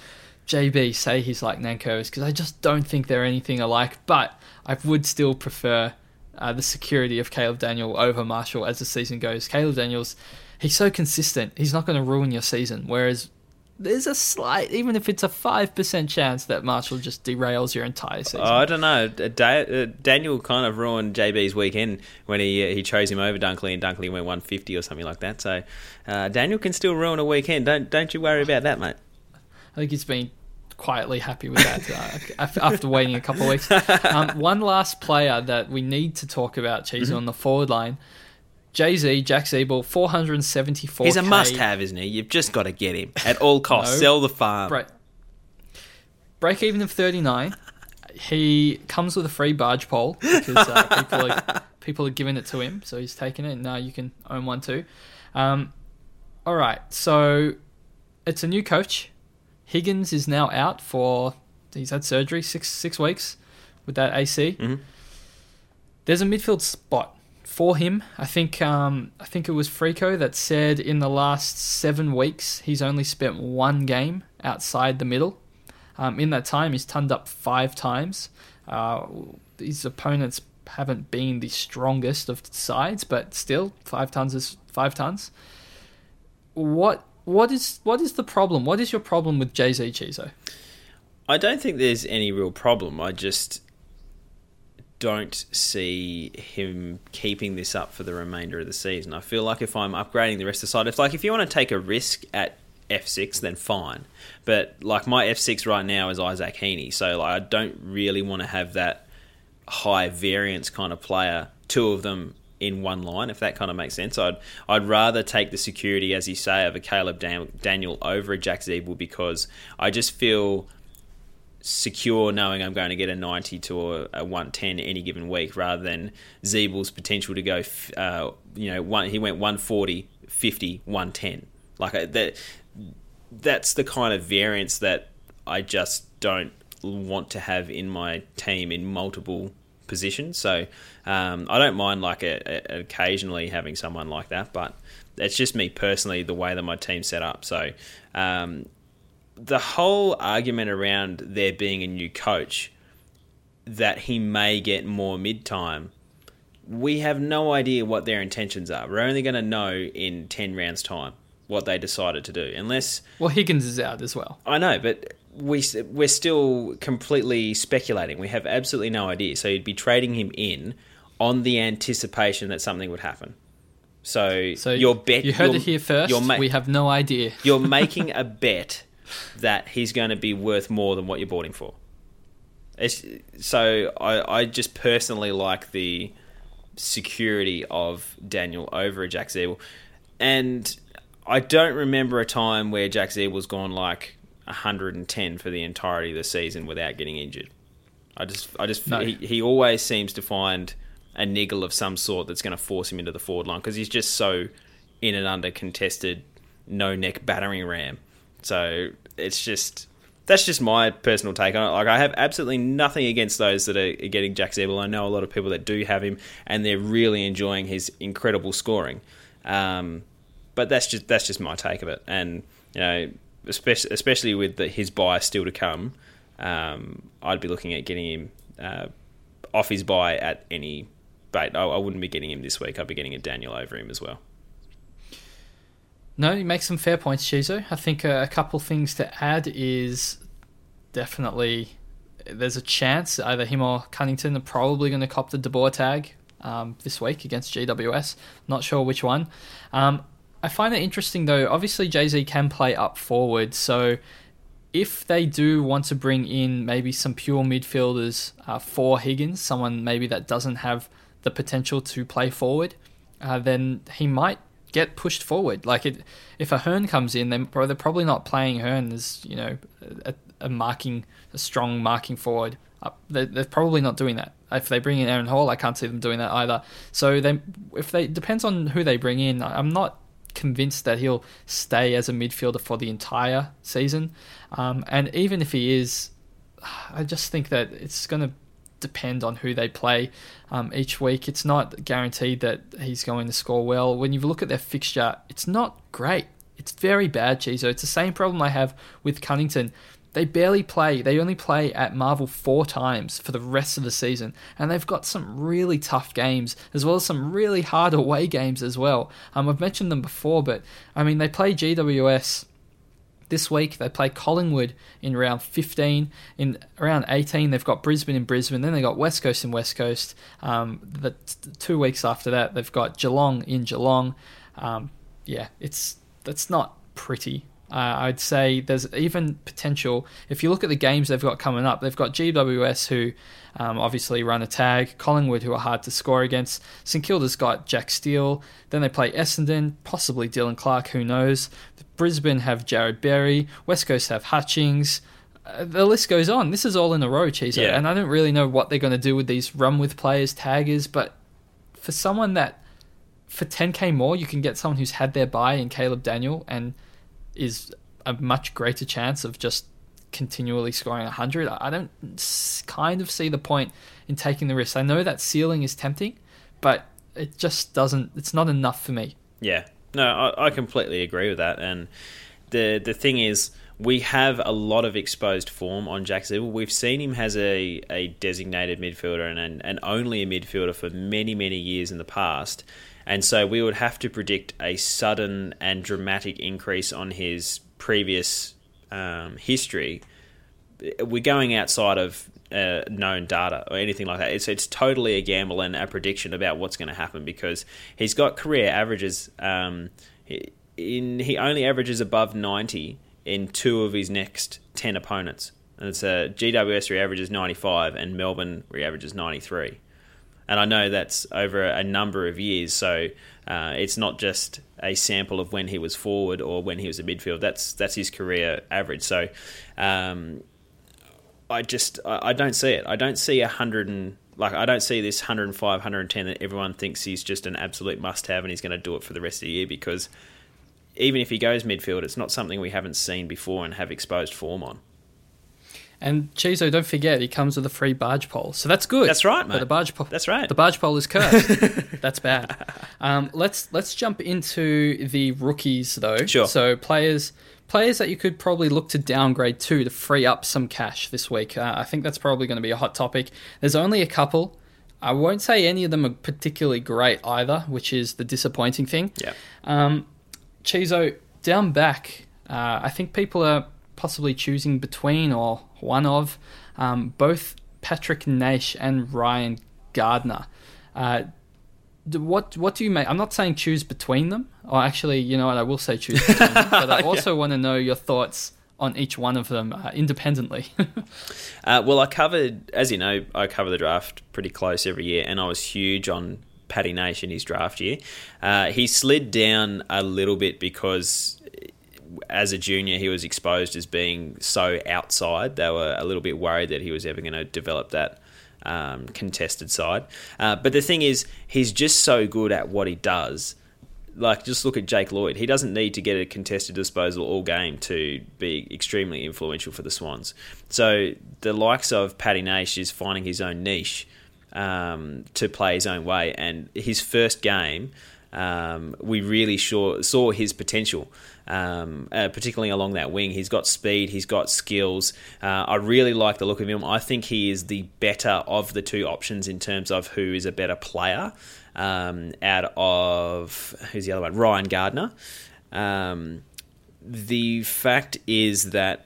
JB say he's like Nankervis because I just don't think they're anything alike. But I would still prefer uh, the security of Caleb Daniel over Marshall as the season goes. Caleb Daniels, he's so consistent. He's not going to ruin your season. Whereas there's a slight, even if it's a five percent chance that Marshall just derails your entire season. Oh, I don't know. Uh, Daniel kind of ruined JB's weekend when he uh, he chose him over Dunkley, and Dunkley went 150 or something like that. So uh, Daniel can still ruin a weekend. Don't don't you worry about that, mate. I think he's been quietly happy with that uh, after waiting a couple of weeks. Um, one last player that we need to talk about, Cheese, mm-hmm. on the forward line. Jay Z, Jack Ziebell, 474. He's a must have, isn't he? You've just got to get him at all costs. no. Sell the farm. Break, break even of 39. He comes with a free barge pole because uh, people, are, people are giving it to him, so he's taking it. Now you can own one too. Um, all right, so it's a new coach. Higgins is now out for he's had surgery six six weeks with that AC. Mm-hmm. There's a midfield spot for him. I think um, I think it was Frico that said in the last seven weeks he's only spent one game outside the middle. Um, in that time, he's turned up five times. Uh, his opponents haven't been the strongest of sides, but still, five tons is five tons. What what is what is the problem? What is your problem with Jay Z Chizo? I don't think there's any real problem. I just don't see him keeping this up for the remainder of the season. I feel like if I'm upgrading the rest of the side, if like if you want to take a risk at F6, then fine. But like my F6 right now is Isaac Heeney, so like I don't really want to have that high variance kind of player. Two of them in one line, if that kind of makes sense. I'd I'd rather take the security, as you say, of a Caleb Daniel over a Jack Ziebell because I just feel secure knowing I'm going to get a 90 to a, a 110 any given week rather than Ziebell's potential to go, uh, you know, one, he went 140, 50, 110. Like uh, that, that's the kind of variance that I just don't want to have in my team in multiple positions. So um, I don't mind like a, a, occasionally having someone like that, but it's just me personally the way that my team's set up. So um, the whole argument around there being a new coach that he may get more mid time. We have no idea what their intentions are. We're only going to know in 10 rounds' time what they decided to do. Unless. Well, Higgins is out as well. I know, but we we're still completely speculating. We have absolutely no idea. So you'd be trading him in on the anticipation that something would happen. So, so your bet. You heard it here first. Ma- we have no idea. you're making a bet that he's going to be worth more than what you bought him for. It's, so I, I just personally like the security of Daniel over a Jack Ziebell. And I don't remember a time where Jack Ziebell's gone like 110 for the entirety of the season without getting injured. I just, I just, no. he, he always seems to find a niggle of some sort that's going to force him into the forward line because he's just so in and under contested, no neck battering ram. So it's just that's just my personal take on it. Like I have absolutely nothing against those that are getting Jack Ziebell. I know a lot of people that do have him, and they're really enjoying his incredible scoring. Um, but that's just that's just my take of it. And you know, especially especially with the, his buy still to come, um, I'd be looking at getting him uh, off his buy at any bait. I, I wouldn't be getting him this week. I'd be getting a Daniel over him as well. No, you make some fair points, Chizo. I think a, a couple things to add is definitely there's a chance either him or Cunnington are probably going to cop the De Boer tag um, this week against GWS. Not sure which one. Um, I find it interesting though. Obviously, Jay Z can play up forward, so if they do want to bring in maybe some pure midfielders uh, for Higgins, someone maybe that doesn't have the potential to play forward, uh, then he might get pushed forward. Like it, if a Hearn comes in, then they're probably not playing Hearn as you know a, a marking a strong marking forward. They're, they're, probably not doing that. If they bring in Aaron Hall, I can't see them doing that either. So they, if they depends on who they bring in. I'm not convinced that he'll stay as a midfielder for the entire season. Um, and even if he is, I just think that it's going to depend on who they play um, each week. It's not guaranteed that he's going to score well. When you look at their fixture, it's not great. It's very bad, Chizo. It's the same problem I have with Cunnington. They barely play. They only play at Marvel four times for the rest of the season, and they've got some really tough games as well as some really hard away games as well. Um, I've mentioned them before, but I mean they play GWS this week they play Collingwood in round 15. In round 18, they've got Brisbane in Brisbane. Then they got West Coast in West Coast. Um, the t- two weeks after that, they've got Geelong in Geelong. Um, yeah, it's that's not pretty. Uh, I'd say there's even potential. If you look at the games they've got coming up, they've got GWS who um, obviously run a tag, Collingwood who are hard to score against, St Kilda's got Jack Steele, then they play Essendon, possibly Dylan Clark, who knows. Brisbane have Jarrod Berry, West Coast have Hutchings. Uh, the list goes on. This is all in a row, Cheese. Yeah. And I don't really know what they're going to do with these run with players, taggers, but for someone that for 10k more, you can get someone who's had their buy in Caleb Daniel and is a much greater chance of just continually scoring 100. I don't kind of see the point in taking the risk. I know that ceiling is tempting, but it just doesn't, it's not enough for me. Yeah. No, I, I completely agree with that. And the the thing is, we have a lot of exposed form on Jack Ziebell. We've seen him as a, a designated midfielder and, and, and only a midfielder for many, many years in the past. And so we would have to predict a sudden and dramatic increase on his previous um, history. We're going outside of uh, known data or anything like that. It's it's totally a gamble and a prediction about what's going to happen because he's got career averages. Um, in he only averages above ninety in two of his next ten opponents. And it's a GWS re-averages ninety five and Melbourne re-averages ninety three and I know that's over a number of years. So uh, it's not just a sample of when he was forward or when he was a midfield. That's that's his career average. So um, I just I, I, don't see it. I don't see a hundred and like I don't see this 105, 110 that everyone thinks he's just an absolute must have and he's going to do it for the rest of the year because even if he goes midfield, it's not something we haven't seen before and have exposed form on. And Chizo, don't forget, he comes with a free barge pole, so that's good. That's right, mate. But the barge pole, that's right. The barge pole is cursed. that's bad. Um, let's let's jump into the rookies though. Sure. So players players that you could probably look to downgrade to to free up some cash this week. Uh, I think that's probably going to be a hot topic. There's only a couple. I won't say any of them are particularly great either, which is the disappointing thing. Yeah. Um, Chizo, down back, uh, I think people are possibly choosing between or one of um, both Patrick Naish and Ryan Gardner. Uh, what what do you make? I'm not saying choose between them. Or actually, you know what? I will say choose between them. But I also yeah. want to know your thoughts on each one of them uh, independently. uh, well, I covered, as you know, I cover the draft pretty close every year, and I was huge on Paddy Naish in his draft year. Uh, he slid down a little bit because as a junior, he was exposed as being so outside. They were a little bit worried that he was ever going to develop that um, contested side. Uh, but the thing is, he's just so good at what he does. Like, just look at Jake Lloyd. He doesn't need to get a contested disposal all game to be extremely influential for the Swans. So the likes of Paddy Naish is finding his own niche um, to play his own way. And his first game, um, we really saw, saw his potential um, uh, particularly along that wing. He's got speed, he's got skills. Uh, I really like the look of him. I think he is the better of the two options in terms of who is a better player. Um, out of who's the other one? Ryan Gardner. Um, the fact is that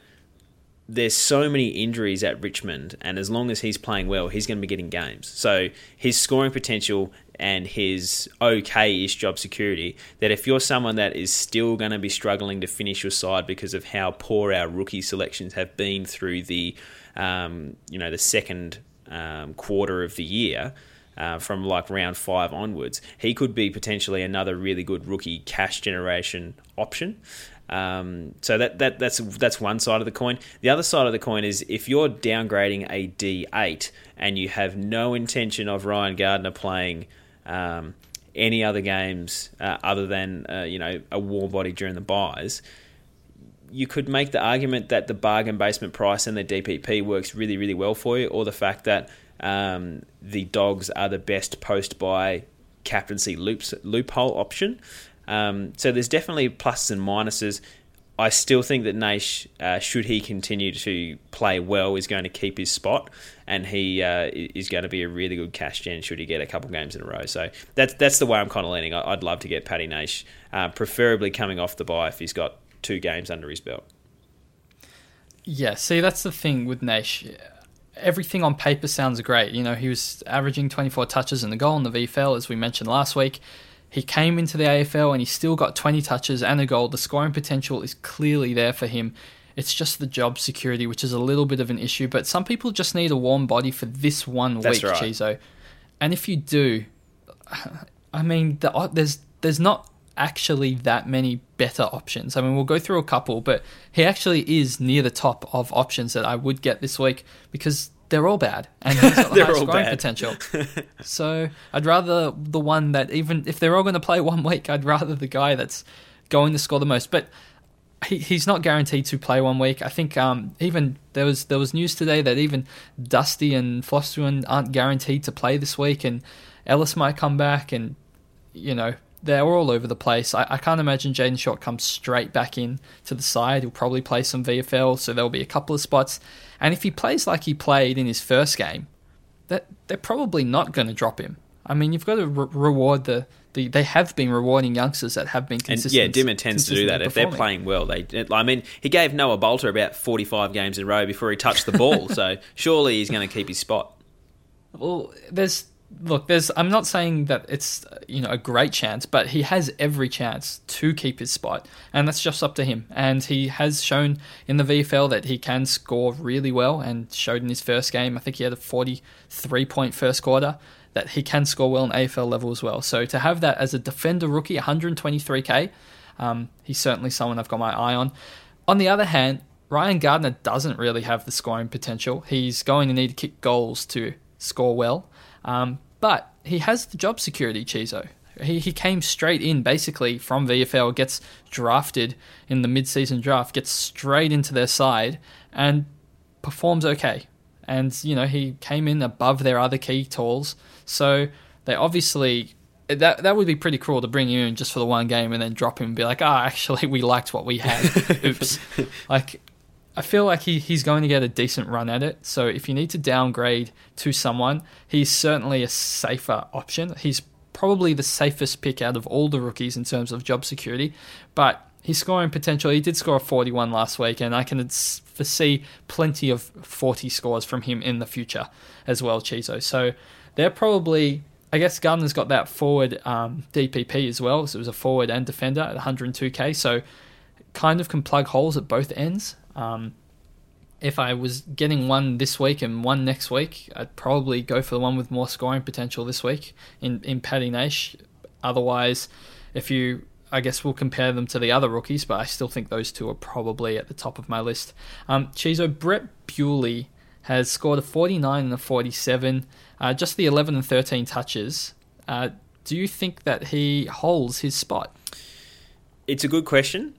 there's so many injuries at Richmond, and as long as he's playing well, he's going to be getting games. So his scoring potential and his okay-ish job security that if you're someone that is still going to be struggling to finish your side because of how poor our rookie selections have been through the um, you know the second um, quarter of the year uh, from like round five onwards, he could be potentially another really good rookie cash generation option. Um, so that, that that's that's one side of the coin. The other side of the coin is if you're downgrading a D8 and you have no intention of Ryan Gardner playing um, any other games uh, other than uh, you know a war body during the buys, you could make the argument that the bargain basement price and the DPP works really really well for you, or the fact that um, the dogs are the best post buy captaincy loops, loophole option. Um, so there's definitely pluses and minuses. I still think that Naish, uh, should he continue to play well, is going to keep his spot, and he uh, is going to be a really good cash gen should he get a couple games in a row. So that's that's the way I'm kind of leaning. I'd love to get Paddy Naish, uh, preferably coming off the buy if he's got two games under his belt. Yeah, see, that's the thing with Naish. Everything on paper sounds great. You know, he was averaging 24 touches in the goal in the VFL, as we mentioned last week. He came into the AFL and he still got 20 touches and a goal. The scoring potential is clearly there for him. It's just the job security, which is a little bit of an issue. But some people just need a warm body for this one That's week, right. Chizo. And if you do, I mean, the, there's there's not actually that many better options. I mean, we'll go through a couple, but he actually is near the top of options that I would get this week because they're all bad, and he's got the scoring bad. potential. so I'd rather the one that even if they're all going to play one week, I'd rather the guy that's going to score the most. But he, he's not guaranteed to play one week. I think um, even there was there was news today that even Dusty and Foster aren't guaranteed to play this week, and Ellis might come back, and you know they're all over the place. I, I can't imagine Jayden Short comes straight back in to the side. He'll probably play some VFL, so there'll be a couple of spots. And if he plays like he played in his first game, that they're probably not going to drop him. I mean, you've got to re- reward the, the. They have been rewarding youngsters that have been consistent. And yeah, Dimma tends to do that. If they're playing well, they. I mean, he gave Noah Balta about forty-five games in a row before he touched the ball. so surely he's going to keep his spot. Well, there's look, there's. I'm not saying that it's you know a great chance, but he has every chance to keep his spot, and that's just up to him. And he has shown in the VFL that he can score really well, and showed in his first game. I think he had a 43 point first quarter. That he can score well in AFL level as well. So to have that as a defender rookie, 123k, um, he's certainly someone I've got my eye on. On the other hand, Ryan Gardner doesn't really have the scoring potential. He's going to need to kick goals to score well. Um, but he has the job security, Chizo. He, he came straight in basically from VFL, gets drafted in the mid-season draft, gets straight into their side, and performs okay. And you know he came in above their other key tools, so they obviously that that would be pretty cruel to bring you in just for the one game and then drop him and be like, ah, oh, actually we liked what we had. Oops. like I feel like he, he's going to get a decent run at it. So if you need to downgrade to someone, he's certainly a safer option. He's probably the safest pick out of all the rookies in terms of job security, but his scoring potential, he did score a 41 last week, and I can foresee plenty of 40 scores from him in the future as well, Chizo. So they're probably, I guess Gardner's got that forward um, DPP as well, so it was a forward and defender at 102k, so kind of can plug holes at both ends. Um, if I was getting one this week and one next week, I'd probably go for the one with more scoring potential this week in, in Paddy Naish. Otherwise, if you I guess we'll compare them to the other rookies, but I still think those two are probably at the top of my list. Um, Chizo, Brett Bewley has scored a 49 and a 47, uh, just the 11 and 13 touches. Uh, do you think that he holds his spot? It's a good question.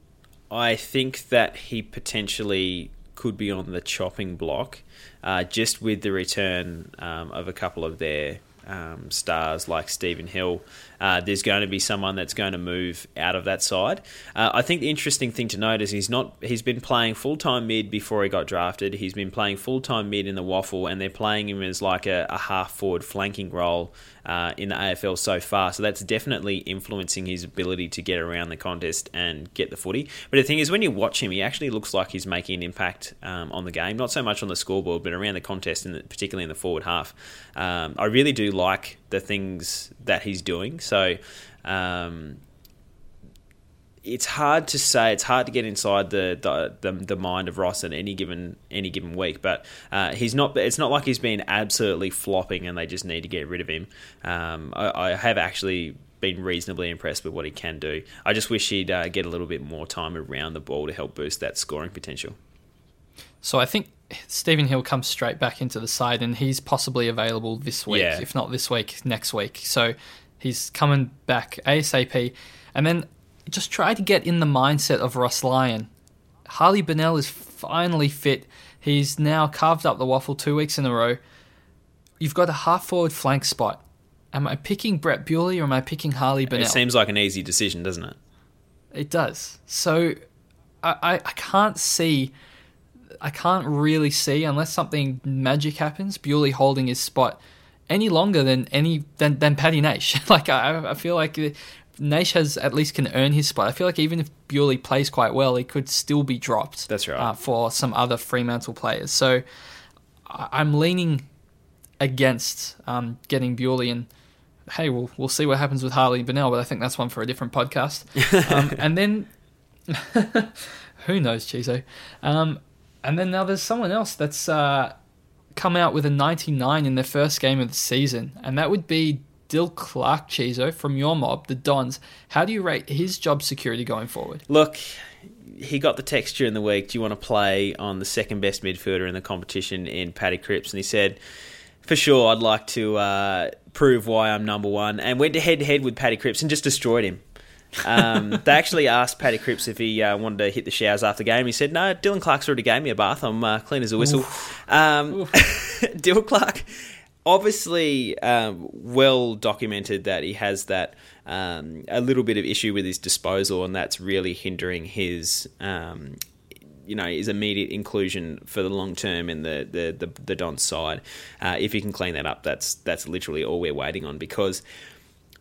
I think that he potentially could be on the chopping block, uh, just with the return um, of a couple of their um, stars like Stephen Hill uh, there's going to be someone that's going to move out of that side. Uh, I think the interesting thing to note is he's not he's been playing full time mid before he got drafted. He's been playing full time mid in the waffle, and they're playing him as like a, a half forward flanking role uh, in the AFL so far. So that's definitely influencing his ability to get around the contest and get the footy. But the thing is, when you watch him, he actually looks like he's making an impact um, on the game. Not so much on the scoreboard, but around the contest, and particularly in the forward half. Um, I really do like the things that he's doing. So um, it's hard to say. It's hard to get inside the, the the, the, mind of Ross at any given any given week. But uh, he's not. It's not like he's been absolutely flopping, and they just need to get rid of him. Um, I, I, have actually been reasonably impressed with what he can do. I just wish he'd uh, get a little bit more time around the ball to help boost that scoring potential. So I think Stephen Hill comes straight back into the side, and he's possibly available this week, yeah. if not this week, next week. So he's coming back ASAP, and then just try to get in the mindset of Ross Lyon. Harley Bennell is finally fit. He's now carved up the waffle two weeks in a row. You've got a half forward flank spot. Am I picking Brett Bewley or am I picking Harley Bennell? It seems like an easy decision, doesn't it? It does. So I, I, I can't see I can't really see unless something magic happens. Bewley holding his spot any longer than any than, than Paddy Naish. like I, I feel like Naish has at least can earn his spot. I feel like even if Bewley plays quite well, he could still be dropped. That's right uh, for some other Fremantle players. So I'm leaning against um, getting Bewley and. Hey, we'll we'll see what happens with Harley Bennell, but I think that's one for a different podcast. Um, and then, who knows, Chizo? Um, and then now there's someone else that's uh, come out with a 99 in their first game of the season, and that would be Dill Clark Chizo from your mob, the Dons. How do you rate his job security going forward? Look, he got the text during the week. Do you want to play on the second best midfielder in the competition in Paddy Cripps? And he said, for sure, I'd like to uh, prove why I'm number one. And went head to head with Paddy Cripps and just destroyed him. Um, they actually asked Paddy Cripps if he uh, wanted to hit the showers after the game. He said, "No, Dylan Clark's already gave me a bath. I'm uh, clean as a whistle." Um, Dylan Clark, obviously, um, well documented that he has that um, a little bit of issue with his disposal, and that's really hindering his. Um, you know, his immediate inclusion for the long term in the the the, the Don side. Uh, if he can clean that up, that's that's literally all we're waiting on because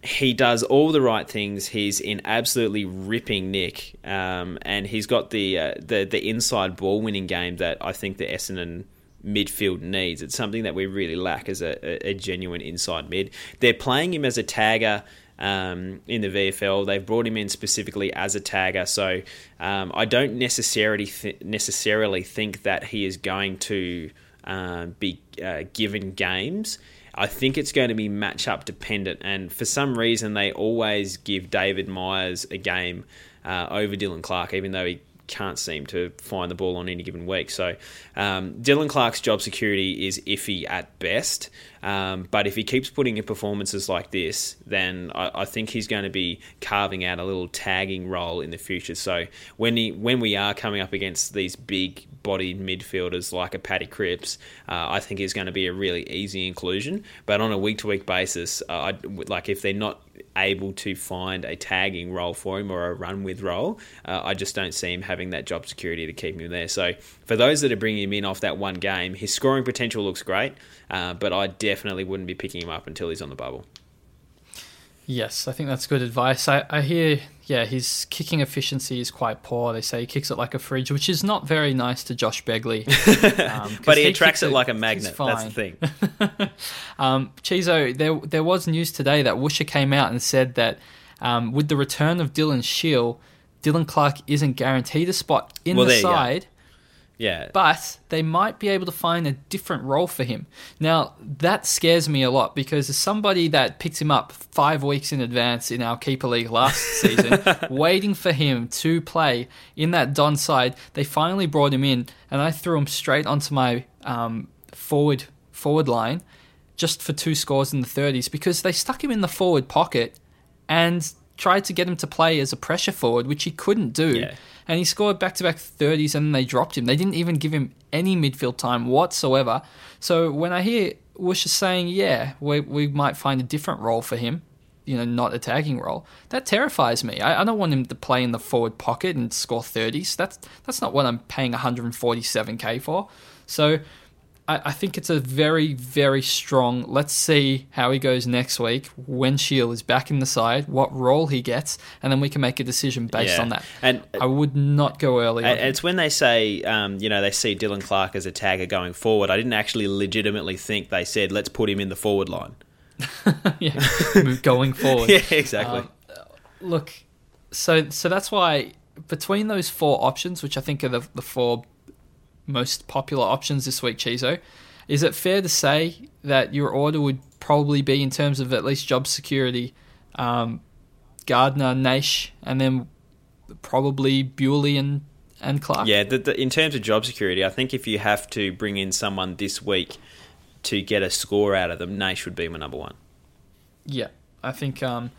he does all the right things. He's in absolutely ripping nick, um, and he's got the uh, the the inside ball winning game that I think the Essendon midfield needs. It's something that we really lack as a, a genuine inside mid. They're playing him as a tagger. Um, in the VFL, they've brought him in specifically as a tagger, so um, I don't necessarily th- necessarily think that he is going to uh, be uh, given games. I think it's going to be matchup dependent, and for some reason they always give David Myers a game uh, over Dylan Clark, even though he can't seem to find the ball on any given week. So um, Dylan Clark's job security is iffy at best. Um, but if he keeps putting in performances like this, then I, I, think he's going to be carving out a little tagging role in the future. So when he when we are coming up against these big bodied midfielders like a Paddy Cripps, uh, I think is going to be a really easy inclusion. But on a week to week basis, uh, like if they're not able to find a tagging role for him or a run with role, uh, I just don't see him having that job security to keep him there. So for those that are bringing him in off that one game, his scoring potential looks great. Uh, but I definitely wouldn't be picking him up until he's on the bubble. Yes, I think that's good advice. I, I hear, yeah, his kicking efficiency is quite poor. They say he kicks it like a fridge, which is not very nice to Josh Begley. Um, but he, he attracts it, like a magnet. That's the thing. um, Chizo, there there was news today that Woosha came out and said that um, with the return of Dylan Shiel, Dylan Clark isn't guaranteed a spot in well, the side Yeah. But they might be able to find a different role for him. Now, that scares me a lot because as somebody that picked him up five weeks in advance in our Keeper League last season, waiting for him to play in that Don side, they finally brought him in and I threw him straight onto my um, forward forward line just for two scores in the 30s because they stuck him in the forward pocket and tried to get him to play as a pressure forward, which he couldn't do. Yeah. And he scored back to back 30s and then they dropped him. They didn't even give him any midfield time whatsoever. So when I hear Woosh saying, yeah, we, we might find a different role for him, you know, not a tagging role, that terrifies me. I, I don't want him to play in the forward pocket and score 30s. That's, that's not what I'm paying 147k for. So I, I think it's a very, very strong. Let's see how he goes next week when Shiel is back in the side, what role he gets, and then we can make a decision based Yeah. on that. And- I would not go early. on And it's when they say, um, you know, they see Dylan Clark as a tagger going forward. I didn't actually legitimately think they said, let's put him in the forward line. yeah, going forward. Yeah, exactly. Um, look, so so that's why between those four options, which I think are the, the four most popular options this week, Chizo, is it fair to say that your order would probably be in terms of at least job security, um, Gardner, Naish, and then probably Bewley and and Clark? yeah, the, the, in terms of job security, I think if you have to bring in someone this week to get a score out of them, Naish would be my number one. Yeah, I think um,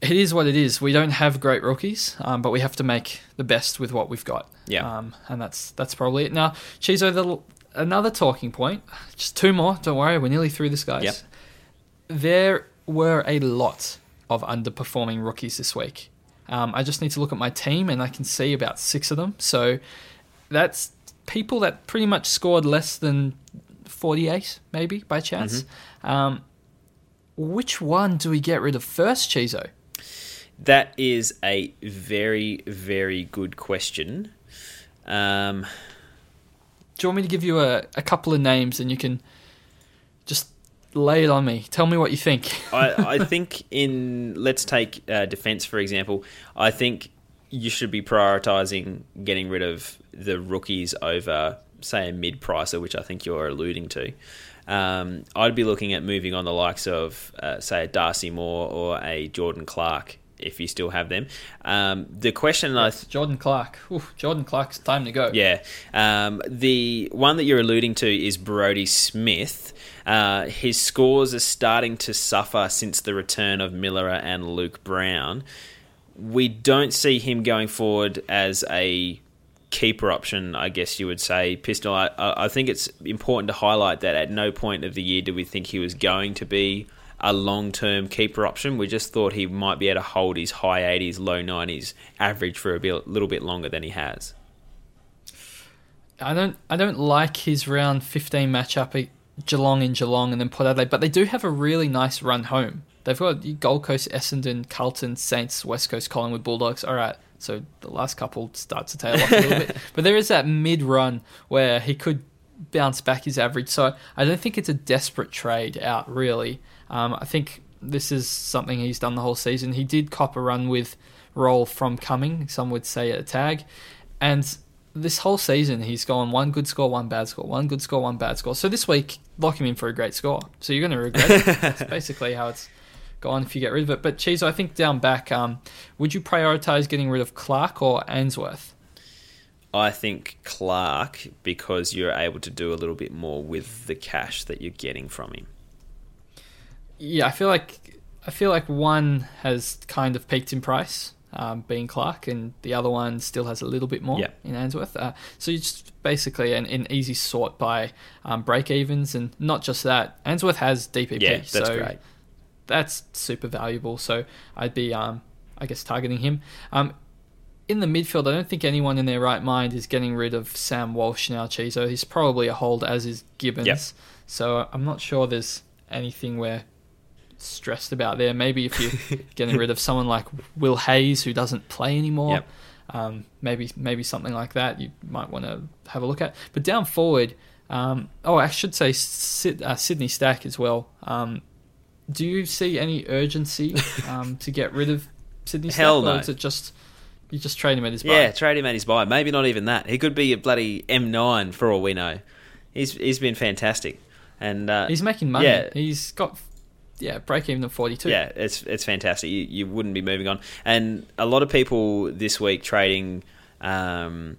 it is what it is. We don't have great rookies, um, but we have to make the best with what we've got. Yeah. um, and that's that's probably it. Now, Chizo, the, another talking point. Just two more. Don't worry, we're nearly through this, guys. Yep. There were a lot of underperforming rookies this week. Um, I just need to look at my team, and I can see about six of them. So that's people that pretty much scored less than forty-eight, maybe by chance. Um, which one do we get rid of first, Chizo? That is a very, very good question. Um, Do you want me to give you a, a couple of names and you can just lay it on me? Tell me what you think. I, I think in let's take uh, defense for example. I think you should be prioritizing getting rid of the rookies over say a mid pricer, which I think you're alluding to. Um, I'd be looking at moving on the likes of uh, say a Darcy Moore or a Jordan Clark if you still have them. Um, the question I th- Jordan Clark. Oof, Jordan Clark's time to go. yeah. Um, the one that you're alluding to is Brodie Smith. Uh, his scores are starting to suffer since the return of Miller and Luke Brown. We don't see him going forward as a keeper option, I guess you would say. Pistol, I, I I think it's important to highlight that at no point of the year did we think he was going to be a long term keeper option. We just thought he might be able to hold his high 80s, low 90s average for a bit, little bit longer than he has. I don't I don't like his round 15 matchup at Geelong in Geelong and then Port Adelaide, but they do have a really nice run home. They've got Gold Coast, Essendon, Carlton, Saints, West Coast, Collingwood, Bulldogs. All right, so the last couple start to tail off a little bit, but there is that mid run where he could bounce back his average. So I don't think it's a desperate trade out really. Um, I think this is something he's done the whole season. He did cop a run with roll from coming. Some would say a tag, and this whole season he's gone one good score, one bad score, one good score, one bad score. So this week, lock him in for a great score. So you're going to regret it. That's basically how it's gone if you get rid of it. But Cheese, I think down back, um, would you prioritise getting rid of Clark or Ainsworth? I think Clark because you're able to do a little bit more with the cash that you're getting from him. Yeah, I feel like I feel like one has kind of peaked in price, um, being Clark, and the other one still has a little bit more Yeah. in Ainsworth. Uh, so you just basically an, an easy sort by um, break evens, and not just that, Ainsworth has DPP. Yeah, that's so great. That's super valuable. So I'd be, um, I guess, targeting him. Um, in the midfield, I don't think anyone in their right mind is getting rid of Sam Walsh now, Chizo. He's probably a hold, as is Gibbons. Yep. So I'm not sure there's anything we're stressed about there. Maybe if you're getting rid of someone like Will Hayes, who doesn't play anymore, Yep. um, maybe maybe something like that you might want to have a look at. But down forward, um, oh, I should say Sid, uh, Sydney Stack as well. Um, do you see any urgency um, to get rid of Sydney Stack, Hell or no. is it just You just trade him at his buy. Yeah, trade him at his buy. Maybe not even that. He could be a bloody M9 for all we know. He's he's been fantastic, and uh, he's making money. Yeah. he's got yeah break even forty two. Yeah, it's it's fantastic. You, you wouldn't be moving on, and a lot of people this week trading. Um,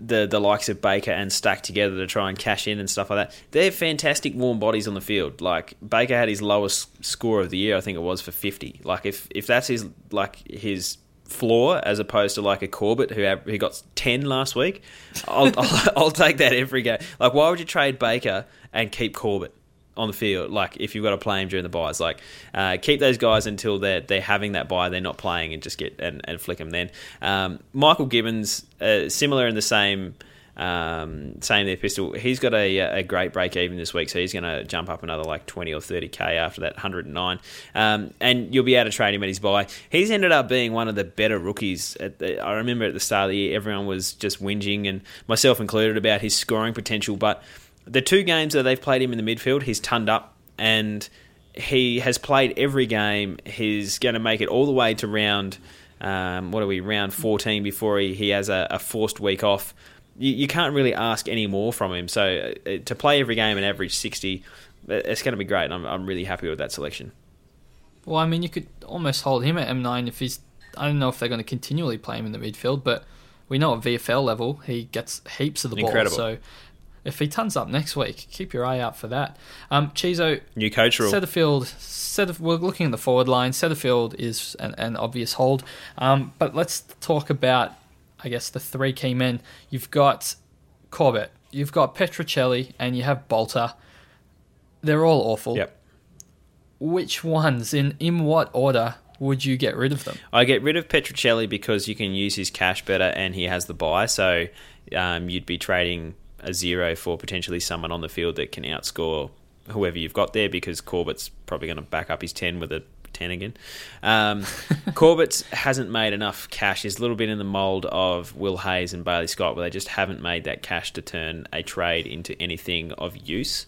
the the likes of Baker and Stack together to try and cash in and stuff like that. They're fantastic warm bodies on the field. Like Baker had his lowest score of the year, I think it was for fifty. Like if if that's his like his floor as opposed to like a Corbett who who got ten last week, I'll, I'll, I'll take that every game. Like why would you trade Baker and keep Corbett? On the field. Like if you've got to play him during the buys, like uh, keep those guys until they're they're having that buy, they're not playing, and just get and, and flick them. Then um, Michael Gibbons, uh, similar in the same. Um, same there, pistol. He's got a, a great break even this week, so he's going to jump up another like twenty or thirty k after that hundred and nine. Um, and you'll be able to trade him at his buy. He's ended up being one of the better rookies. The, I remember at the start of the year, everyone was just whinging, and myself included, about his scoring potential, but the two games that they've played him in the midfield, he's turned up and he has played every game. He's going to make it all the way to round, um, what are we, round 14 before he, he has a, a forced week off. You, you, can't really ask any more from him. So uh, to play every game and average 60, it's going to be great. I'm, I'm really happy with that selection. Well, I mean, you could almost hold him at M9 if he's. I don't know if they're going to continually play him in the midfield, but we know at VFL level he gets heaps of the Incredible. ball. So if he turns up next week, keep your eye out for that. Um, Chizo, new coach rule. Setterfield, we're looking at the forward line. Setterfield is an, an obvious hold, um, but let's talk about, I guess, the three key men. You've got Corbett, you've got Petruccelle, and you have Balta. They're all awful. Yep. Which ones, in in what order, would you get rid of them? I get rid of Petruccelle because you can use his cash better and he has the buy. So um, you'd be trading a zero for potentially someone on the field that can outscore whoever you've got there because Corbett's probably going to back up his 10 with a 10 again. Um, Corbett's hasn't made enough cash. He's a little bit in the mould of Will Hayes and Bailey Scott, where they just haven't made that cash to turn a trade into anything of use.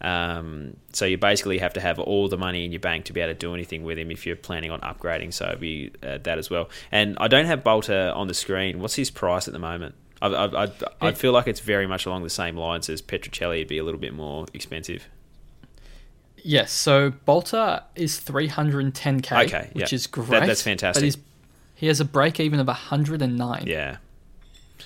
Um, so you basically have to have all the money in your bank to be able to do anything with him if you're planning on upgrading. So be uh, that as well. And I don't have Balta on the screen. What's his price at the moment? I, I, I, I feel like it's very much along the same lines as Petruccelle would be a little bit more expensive. Yes, so Balta is 310k, okay, which is great. That, that's fantastic. But he has a break even of 109. Yeah.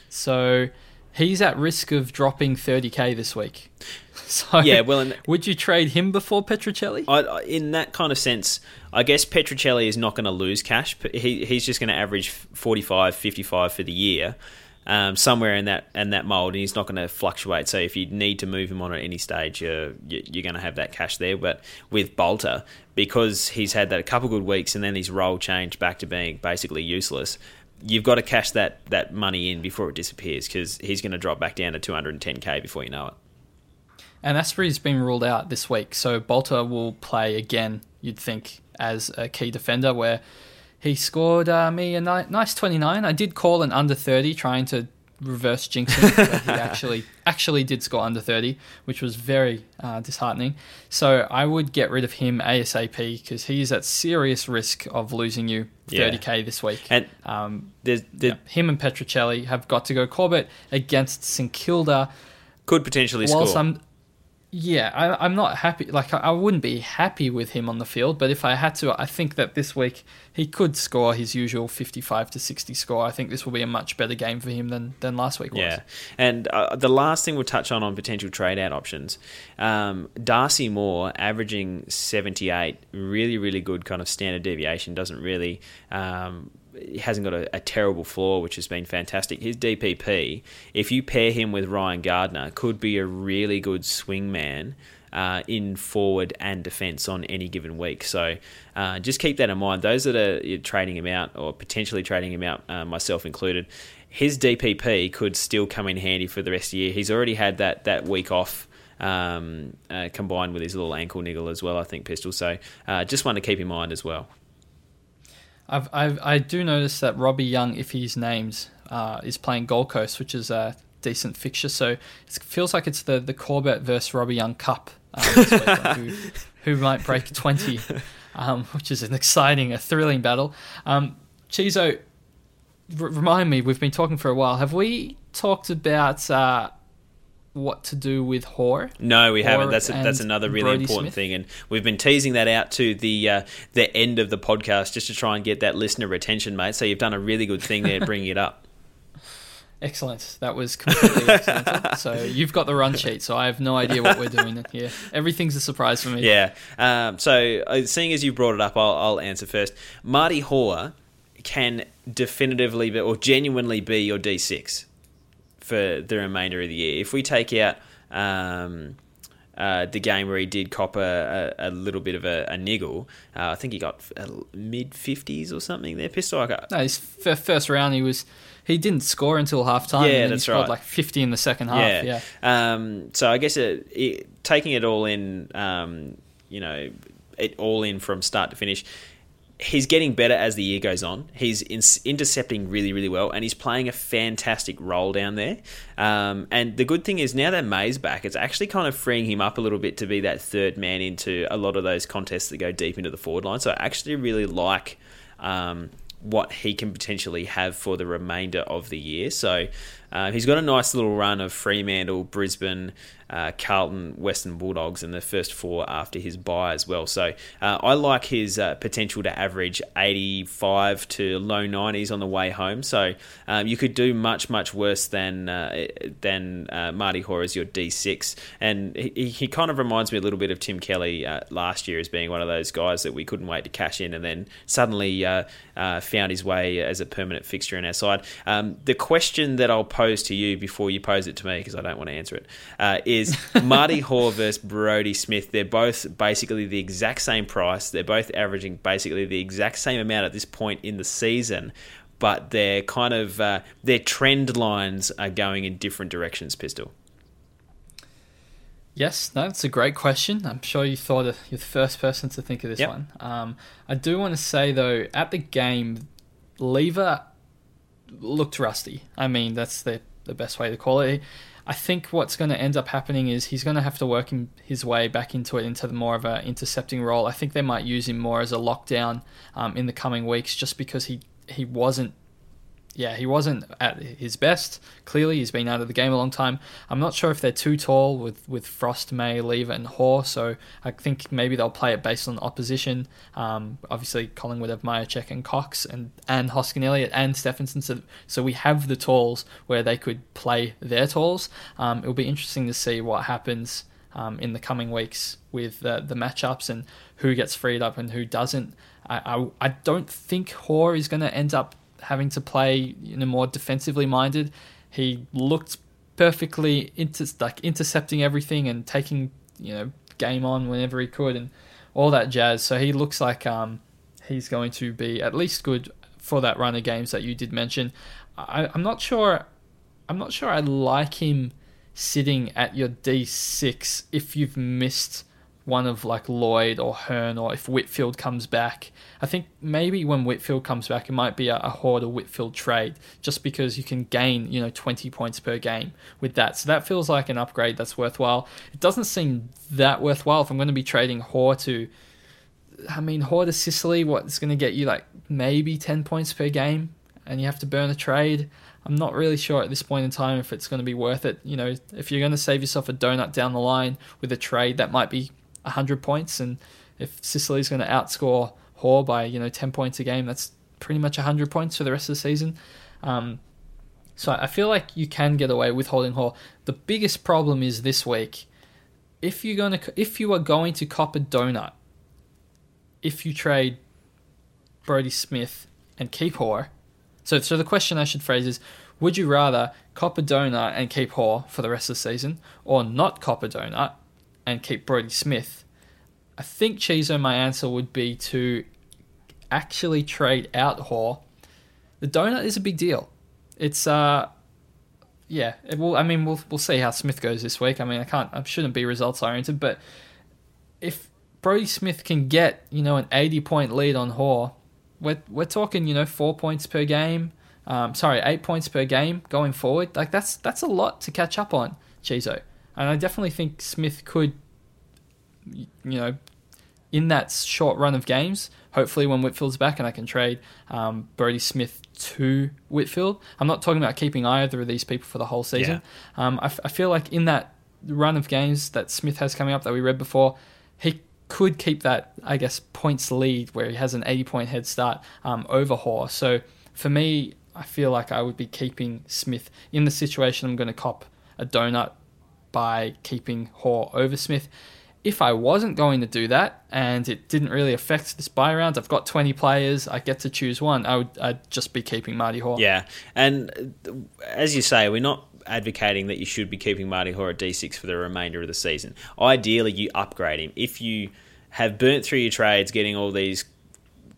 So he's at risk of dropping 30k this week. So yeah, well, and, would you trade him before Petruccelle? I, in that kind of sense, I guess Petruccelle is not going to lose cash. He, he's just going to average 45, 55 for the year um, somewhere in that in that mold, and he's not going to fluctuate. So if you need to move him on at any stage, you're you're going to have that cash there. But with Balta, because he's had that a couple good weeks, and then his role changed back to being basically useless. You've got to cash that, that money in before it disappears because he's going to drop back down to 210k before you know it. And Astbury's been ruled out this week, so Balta will play again, you'd think, as a key defender, where he scored uh, me a ni- nice 29. I did call an under 30, trying to reverse jinxing, but he actually actually did score under 30, which was very uh, disheartening. So I would get rid of him ASAP because he is at serious risk of losing you 30k yeah. this week. And um, there's, there's yeah, him and Petruccelle have got to go Corbett against St Kilda. Could potentially score. I'm, yeah, I, am not happy. Like, I, I, wouldn't be happy with him on the field, but if I had to, I think that this week he could score his usual 55 to 60 score. I think this will be a much better game for him than, than last week was. Yeah. And uh, the last thing we'll touch on on potential trade out options um, Darcy Moore averaging 78, really, really good kind of standard deviation, doesn't really. Um, he hasn't got a, a, terrible floor, which has been fantastic. His DPP, if you pair him with Ryan Gardner, could be a really good swing man uh, in forward and defence on any given week. So uh, just keep that in mind. Those that are trading him out or potentially trading him out, uh, myself included, his DPP could still come in handy for the rest of the year. He's already had that that week off. Um, uh, combined with his little ankle niggle as well, I think pistol. So uh, just one to keep in mind as well. I've, I've, i do notice that Robbie Young, if he's named, uh, is playing Gold Coast, which is a decent fixture. So it feels like it's the, the Corbett versus Robbie Young Cup, uh, who, who might break 20, um, which is an exciting, a thrilling battle. Um, Chizo, r- remind me, we've been talking for a while. Have we talked about uh, what to do with Hoare? No, we haven't. That's a, that's another really Brodie important Smith? thing, and we've been teasing that out to the uh, the end of the podcast just to try and get that listener retention, mate. So you've done a really good thing there, bringing it up. Excellent. That was completely excellent. so you've got the run sheet, so I have no idea what we're doing here. Everything's a surprise for me. Yeah. Um, so uh, seeing as you brought it up, I'll, I'll answer first. Marty Hoare can definitively be, or genuinely be your D6 for the remainder of the year. If we take out um, uh, the game where he did cop a, a, a little bit of a, a niggle. Uh, I think he got mid fifties or something there. Pistol. I got No, his f- first round he was he didn't score until half time. Yeah, that's right. Like fifty in the second half. Yeah. yeah. Um, so I guess it, it, taking it all in, um, you know, it all in from start to finish he's getting better as the year goes on. He's in- intercepting really, really well, and he's playing a fantastic role down there. Um, and the good thing is now that May's back, it's actually kind of freeing him up a little bit to be that third man into a lot of those contests that go deep into the forward line. So I actually really like. Um, what he can potentially have for the remainder of the year. So uh, he's got a nice little run of Fremantle, Brisbane, uh, Carlton, Western Bulldogs, and the first four after his bye as well. So uh, I like his uh, potential to average 85 to low 90s on the way home. So um, you could do much, much worse than uh, than uh, Marty Hore as your D6. And he, he kind of reminds me a little bit of Tim Kelly last year as being one of those guys that we couldn't wait to cash in and then suddenly found his way as a permanent fixture in our side. Um, the question that I'll pose to you before you pose it to me, because I don't want to answer it, is is Marty Hore versus Brodie Smith. They're both basically the exact same price. They're both averaging basically the exact same amount at this point in the season, but their kind of uh, their trend lines are going in different directions. Pistol. Yes, no, that's a great question. I'm sure you thought of, you're the first person to think of this yep. one. Um, I do want to say though, at the game, Lever looked rusty. I mean, that's the the best way to call it. I think what's going to end up happening is he's going to have to work his way back into it, into the more of an intercepting role. I think they might use him more as a lockdown um, in the coming weeks, just because he he wasn't yeah, he wasn't at his best. Clearly, he's been out of the game a long time. I'm not sure if they're too tall with, with Frost, May, Lever, and Hore, so I think maybe they'll play it based on opposition. Um, obviously, Collingwood have Mihocek and Cox and, and Hoskin Elliott and Stephenson, so, so we have the talls where they could play their talls. Um, it'll be interesting to see what happens um, in the coming weeks with the matchups and who gets freed up and who doesn't. I, I, I don't think Hore is going to end up having to play you know more defensively minded. He looked perfectly like intercepting everything and taking you know game on whenever he could and all that jazz. So he looks like um, he's going to be at least good for that run of games that you did mention. I, I'm not sure. I'm not sure I like him sitting at your D6 if you've missed one of like Lloyd or Hurn or if Whitfield comes back. I think maybe when Whitfield comes back, it might be a, a Hore or Whitfield trade just because you can gain, you know, 20 points per game with that. So that feels like an upgrade that's worthwhile. It doesn't seem that worthwhile if I'm going to be trading Hore to, I mean, Hore to Sicily, what's going to get you like maybe 10 points per game and you have to burn a trade. I'm not really sure at this point in time if it's going to be worth it. You know, if you're going to save yourself a donut down the line with a trade, that might be 100 points. And if Sicily's going to outscore Hore by, you know, 10 points a game, that's pretty much 100 points for the rest of the season. Um, so I feel like you can get away with holding Hore. The biggest problem is this week. If you're going to, if you are going to cop a donut, if you trade Brodie Smith and keep Hore, so so the question I should phrase is: Would you rather cop a donut and keep Hore for the rest of the season, or not cop a donut and keep Brodie Smith, I think Chizo, my answer would be to actually trade out Hore. The donut is a big deal. It's uh yeah, it will I mean we'll we'll see how Smith goes this week. I mean I can't I shouldn't be results oriented, but if Brodie Smith can get, you know, an eighty point lead on Hore, we're we're talking, you know, four points per game. Um, sorry, eight points per game going forward. Like that's that's a lot to catch up on, Chizo and I definitely think Smith could, you know, in that short run of games, hopefully when Whitfield's back and I can trade um, Brodie Smith to Whitfield, I'm not talking about keeping either of these people for the whole season. Yeah. Um, I, f- I feel like in that run of games that Smith has coming up that we read before, he could keep that, I guess, points lead where he has an 80 point head start um, over Hore. So for me, I feel like I would be keeping Smith in the situation. I'm going to cop a donut by keeping Hore over Smith. If I wasn't going to do that and it didn't really affect this bye round, I've got 20 players, I get to choose one, I would I'd just be keeping Marty Hore. Yeah, and uh, as you say, we're not advocating that you should be keeping Marty Hore at D6 for the remainder of the season. Ideally, you upgrade him. If you have burnt through your trades getting all these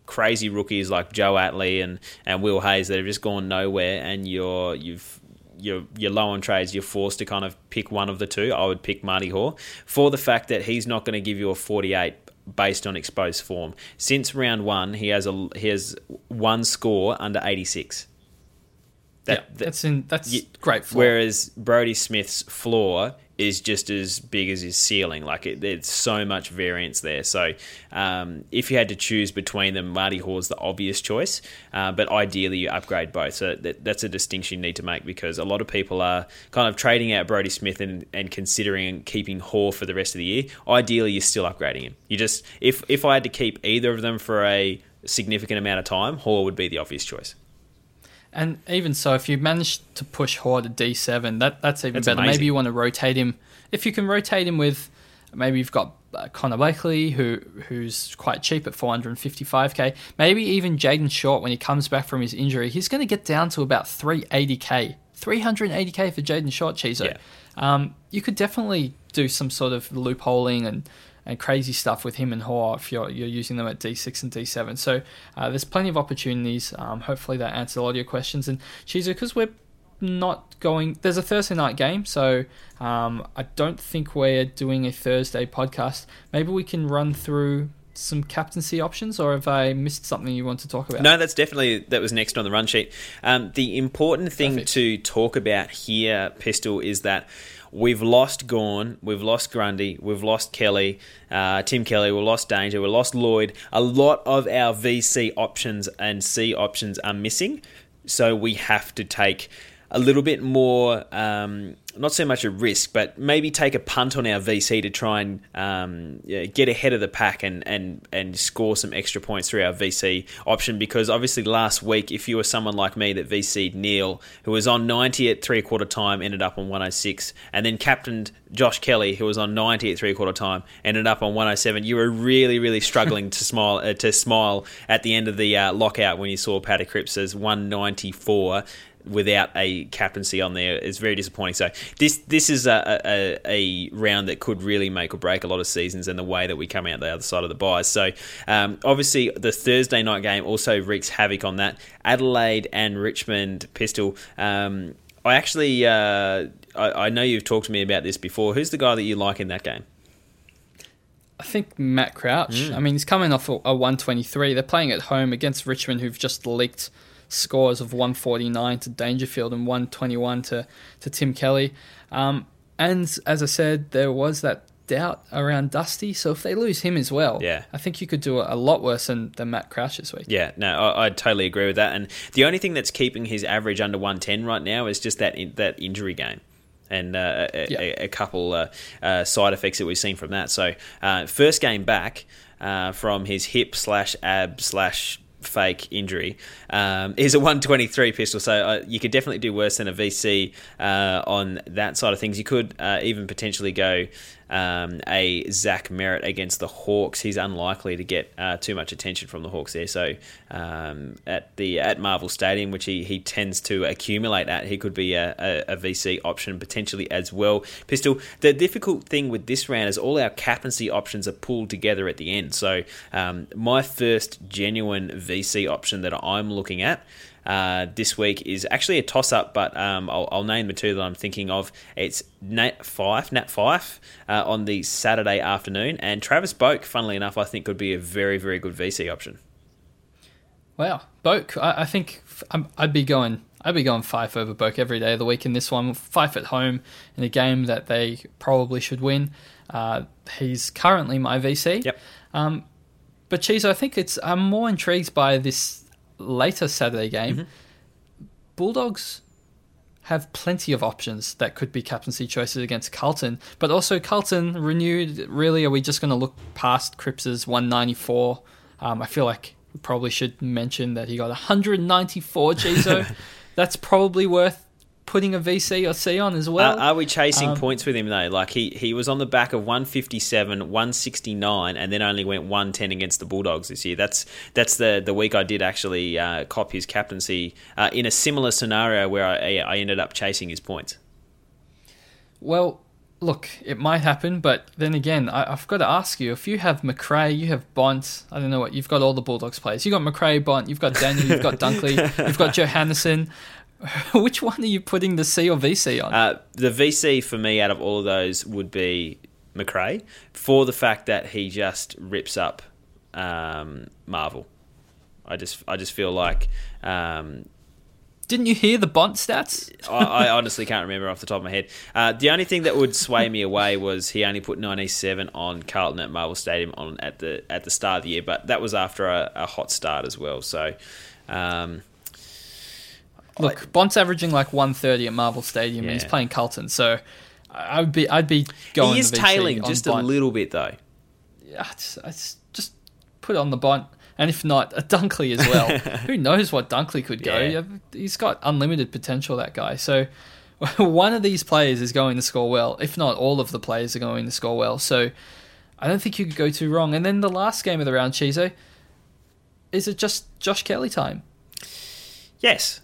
crazy rookies like Joe Atley and, and Will Hayes that have just gone nowhere and you're you've you're you're low on trades, you're forced to kind of pick one of the two. I would pick Marty Hore for the fact that he's not going to give you a 48 based on exposed form. Since round one, he has a he has one score under 86. That, yeah, that's in that's you, great. Floor. Whereas Brodie Smith's floor is just as big as his ceiling. Like it, there's so much variance there. So um, if you had to choose between them, Marty Hore's the obvious choice. Uh, but ideally, you upgrade both. So that, that's a distinction you need to make because a lot of people are kind of trading out Brodie Smith and, and considering keeping Hore for the rest of the year. Ideally, you're still upgrading him. You just if if I had to keep either of them for a significant amount of time, Hore would be the obvious choice. And even so, if you manage to push Hore to D7, that, that's even that's better. Amazing. Maybe you want to rotate him. If you can rotate him with, maybe you've got uh, Connor Blakely, who who's quite cheap at 455k. Maybe even Jayden Short, when he comes back from his injury, he's going to get down to about 380k. 380k for Jayden Short, Chizo. Yeah. Um, you could definitely do some sort of loopholing and and crazy stuff with him and Hore if you're, you're using them at D6 and D7. So uh, there's plenty of opportunities. Um, hopefully that answers a lot of your questions. And Chizo, because we're not going, there's a Thursday night game, so um, I don't think we're doing a Thursday podcast. Maybe we can run through some captaincy options, or have I missed something you want to talk about? No, that's definitely that was next on the run sheet. Um, the important thing Perfect. to talk about here, Pistol, is that We've lost Gawn, we've lost Grundy, we've lost Kelly, uh, Tim Kelly, we've lost Danger, we've lost Lloyd. A lot of our VC options and C options are missing, so we have to take a little bit more, um, not so much a risk, but maybe take a punt on our VC to try and um, yeah, get ahead of the pack and, and, and score some extra points through our VC option. Because obviously, last week, if you were someone like me that VC'd Neale, who was on 90 at three quarter time, ended up on 106, and then captained Josh Kelly, who was on 90 at three quarter time, ended up on 107, you were really, really struggling to smile uh, to smile at the end of the uh, lockout when you saw Paddy Cripps as 194 without a captaincy on there is very disappointing. So this this is a, a, a, round that could really make or break a lot of seasons and the way that we come out the other side of the byes. So um, obviously the Thursday night game also wreaks havoc on that. Adelaide and Richmond Pistol. Um, I actually uh, I, I know you've talked to me about this before. Who's the guy that you like in that game? I think Matt Crouch. Mm. I mean, he's coming off a, a 123. They're playing at home against Richmond, who've just leaked scores of 149 to Dangerfield and 121 to, to Tim Kelly. Um, and as I said, there was that doubt around Dusty. So if they lose him as well, yeah, I think you could do a lot worse than, than Matt Crouch this week. Yeah, no, I, I, totally agree with that. And the only thing that's keeping his average under 110 right now is just that in, that injury game. And uh, a, yeah. a, a, couple uh, uh, side effects that we've seen from that. So, uh, first game back uh, from his hip slash ab slash fake injury. Um, is a 123 pistol so uh, you could definitely do worse than a vc uh, on that side of things. You could uh, even potentially go um, a Zach Merrett against the Hawks. He's unlikely to get uh, too much attention from the Hawks there. So um, at the at Marvel Stadium, which he, he tends to accumulate at, he could be a, a, a, VC option potentially as well. Pistol. The difficult thing with this round is all our captaincy options are pulled together at the end. So um, my first genuine VC option that I'm looking at uh, this week is actually a toss up, but um, I'll, I'll, name the two that I'm thinking of. It's Nat Fyfe, Nat Fyfe uh, on the Saturday afternoon, and Travis Boak, funnily enough, I think could be a very, very good VC option. Wow, Boak, I, I think I'd be going. I'd be going Fyfe over Boak every day of the week in this one. Fyfe at home in a game that they probably should win. Uh, he's currently my VC. Yep. Um, but Cheese, I think it's I'm more intrigued by this later Saturday game. Mm-hmm. Bulldogs have plenty of options that could be captaincy choices against Carlton, but also Carlton renewed. Really, are we just going to look past Cripps's 194? Um, I feel like we probably should mention that he got 194 Chizo. That's probably worth putting a VC or C on as well. Uh, are we chasing um, points with him though? Like he, he was on the back of 157, 169, and then only went 110 against the Bulldogs this year. That's that's the the week I did actually uh, cop his captaincy uh, in a similar scenario where I, I ended up chasing his points. Well, look, it might happen, but then again, I, have got to ask you: if you have Macrae, you have Bont. I don't know what you've got. All the Bulldogs players. You've got Macrae, Bont. You've got Daniel. You've got Dunkley. you've got Johannisen. Which one are you putting the C or VC on? Uh, the VC for me out of all of those would be Macrae for the fact that he just rips up um, Marvel. I just I just feel like. Um, didn't you hear the Bont stats? I, I, honestly can't remember off the top of my head. Uh, the only thing that would sway me away was he only put 97 on Carlton at Marvel Stadium on at the at the start of the year, but that was after a, a hot start as well. So um, Look, Bont's averaging like 130 at Marvel Stadium, yeah. and he's playing Carlton, so I would be I'd be going. He is tailing just Bont. a little bit though. Yeah, it's, it's just put on the Bont, and if not, a Dunkley as well. Who knows what Dunkley could go? Yeah. He's got unlimited potential, that guy. So one of these players is going to score well. If not, all of the players are going to score well. So I don't think you could go too wrong. And then the last game of the round, Chizo, is it just Josh Kelly time? Yes,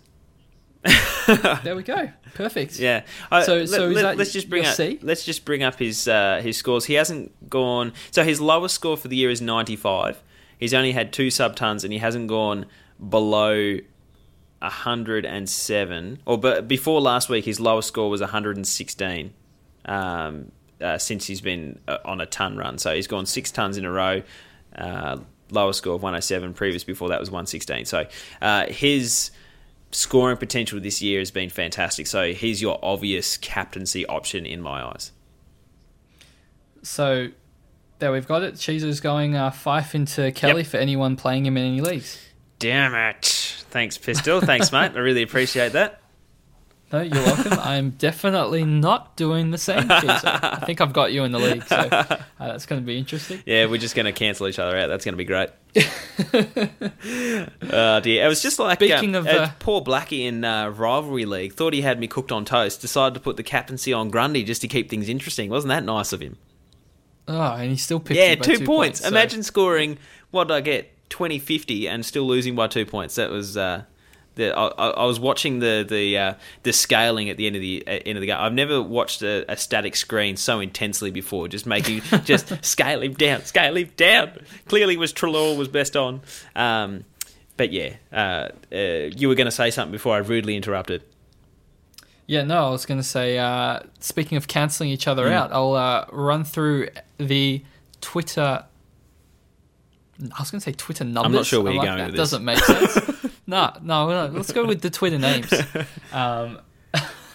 there we go. Perfect. Yeah. Uh, so, so let, us just bring up. C? Let's just bring up his uh, his scores. He hasn't gone. So his lowest score for the year is ninety five. He's only had two sub tons, and he hasn't gone below hundred and seven. Or but before last week, his lowest score was one hundred and sixteen. Um, uh, since he's been uh, on a ton run, so he's gone six tons in a row. Uh, lowest score of 107. Previous before that was 116. So uh, his scoring potential this year has been fantastic. So he's your obvious captaincy option in my eyes. So there we've got it. Cheeser's going uh, Fyfe into Kelly yep. for anyone playing him in any leagues. Damn it. Thanks, Pistol. Thanks, mate. I really appreciate that. No, you're welcome. I'm definitely not doing the same, I think I've got you in the league, so uh, that's going to be interesting. Yeah, we're just going to cancel each other out. That's going to be great. oh dear, it was just like speaking um, of uh, poor Blackie in uh, rivalry league. Thought he had me cooked on toast. Decided to put the captaincy on Grundy just to keep things interesting. Wasn't that nice of him? Oh, and he still picked. Yeah, two, two, points. points Imagine so. scoring what did I get 20-50 and still losing by two points. That was uh, the, I, I, was watching the the uh, the scaling at the end of the uh, end of the game. I've never watched a, a static screen so intensely before. Just making just scale him down, scale him down. Clearly, was Treloar was best on. Um, but yeah, uh, uh you were going to say something before I rudely interrupted. Yeah, no, I was going to say. Uh, speaking of cancelling each other mm. out, I'll uh, run through the Twitter I was going to say Twitter numbers. I'm not sure where you're like going that. with this. Doesn't make sense. no, no, no, let's go with the Twitter names. Um,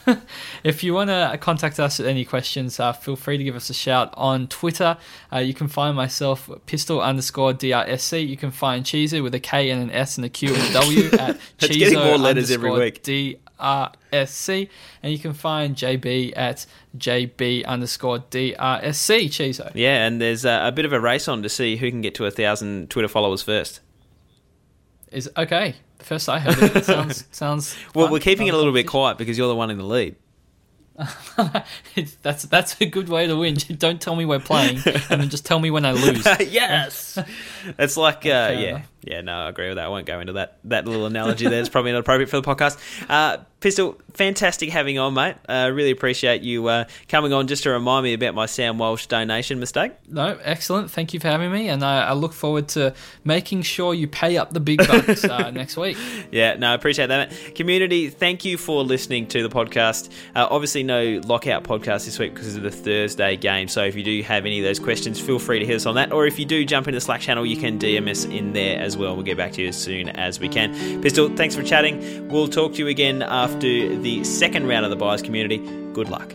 if you want to contact us with any questions, uh, feel free to give us a shout on Twitter. Uh, you can find myself pistol underscore DRSC. You can find Cheezer with a K and an S and a Q and a W at Cheezer more letters every week. DRSC. And you can find JB at JB underscore DRSC, Chizo. Yeah, and there's uh, a bit of a race on to see who can get to a thousand Twitter followers first. Is okay. First I heard it. it sounds sounds. well, fun. we're keeping it a little bit quiet because you're the one in the lead. that's that's a good way to win. Don't tell me we're playing, and then just tell me when I lose. yes, it's like uh, yeah, yeah. No, I agree with that. I won't go into that that little analogy. there. It's probably not appropriate for the podcast. Uh, Pistol, fantastic having on, mate. I uh, really appreciate you uh, coming on just to remind me about my Sam Walsh donation mistake. No, excellent. Thank you for having me, and I, I look forward to making sure you pay up the big bucks uh, next week. Yeah, no, I appreciate that. Mate. Community, thank you for listening to the podcast. Uh, obviously, no lockout podcast this week because of the Thursday game. So if you do have any of those questions, feel free to hit us on that. Or if you do jump into the Slack channel, you can DM us in there as well. We'll get back to you as soon as we can. Pistol, thanks for chatting. We'll talk to you again after the second round of the buyers community. Good luck.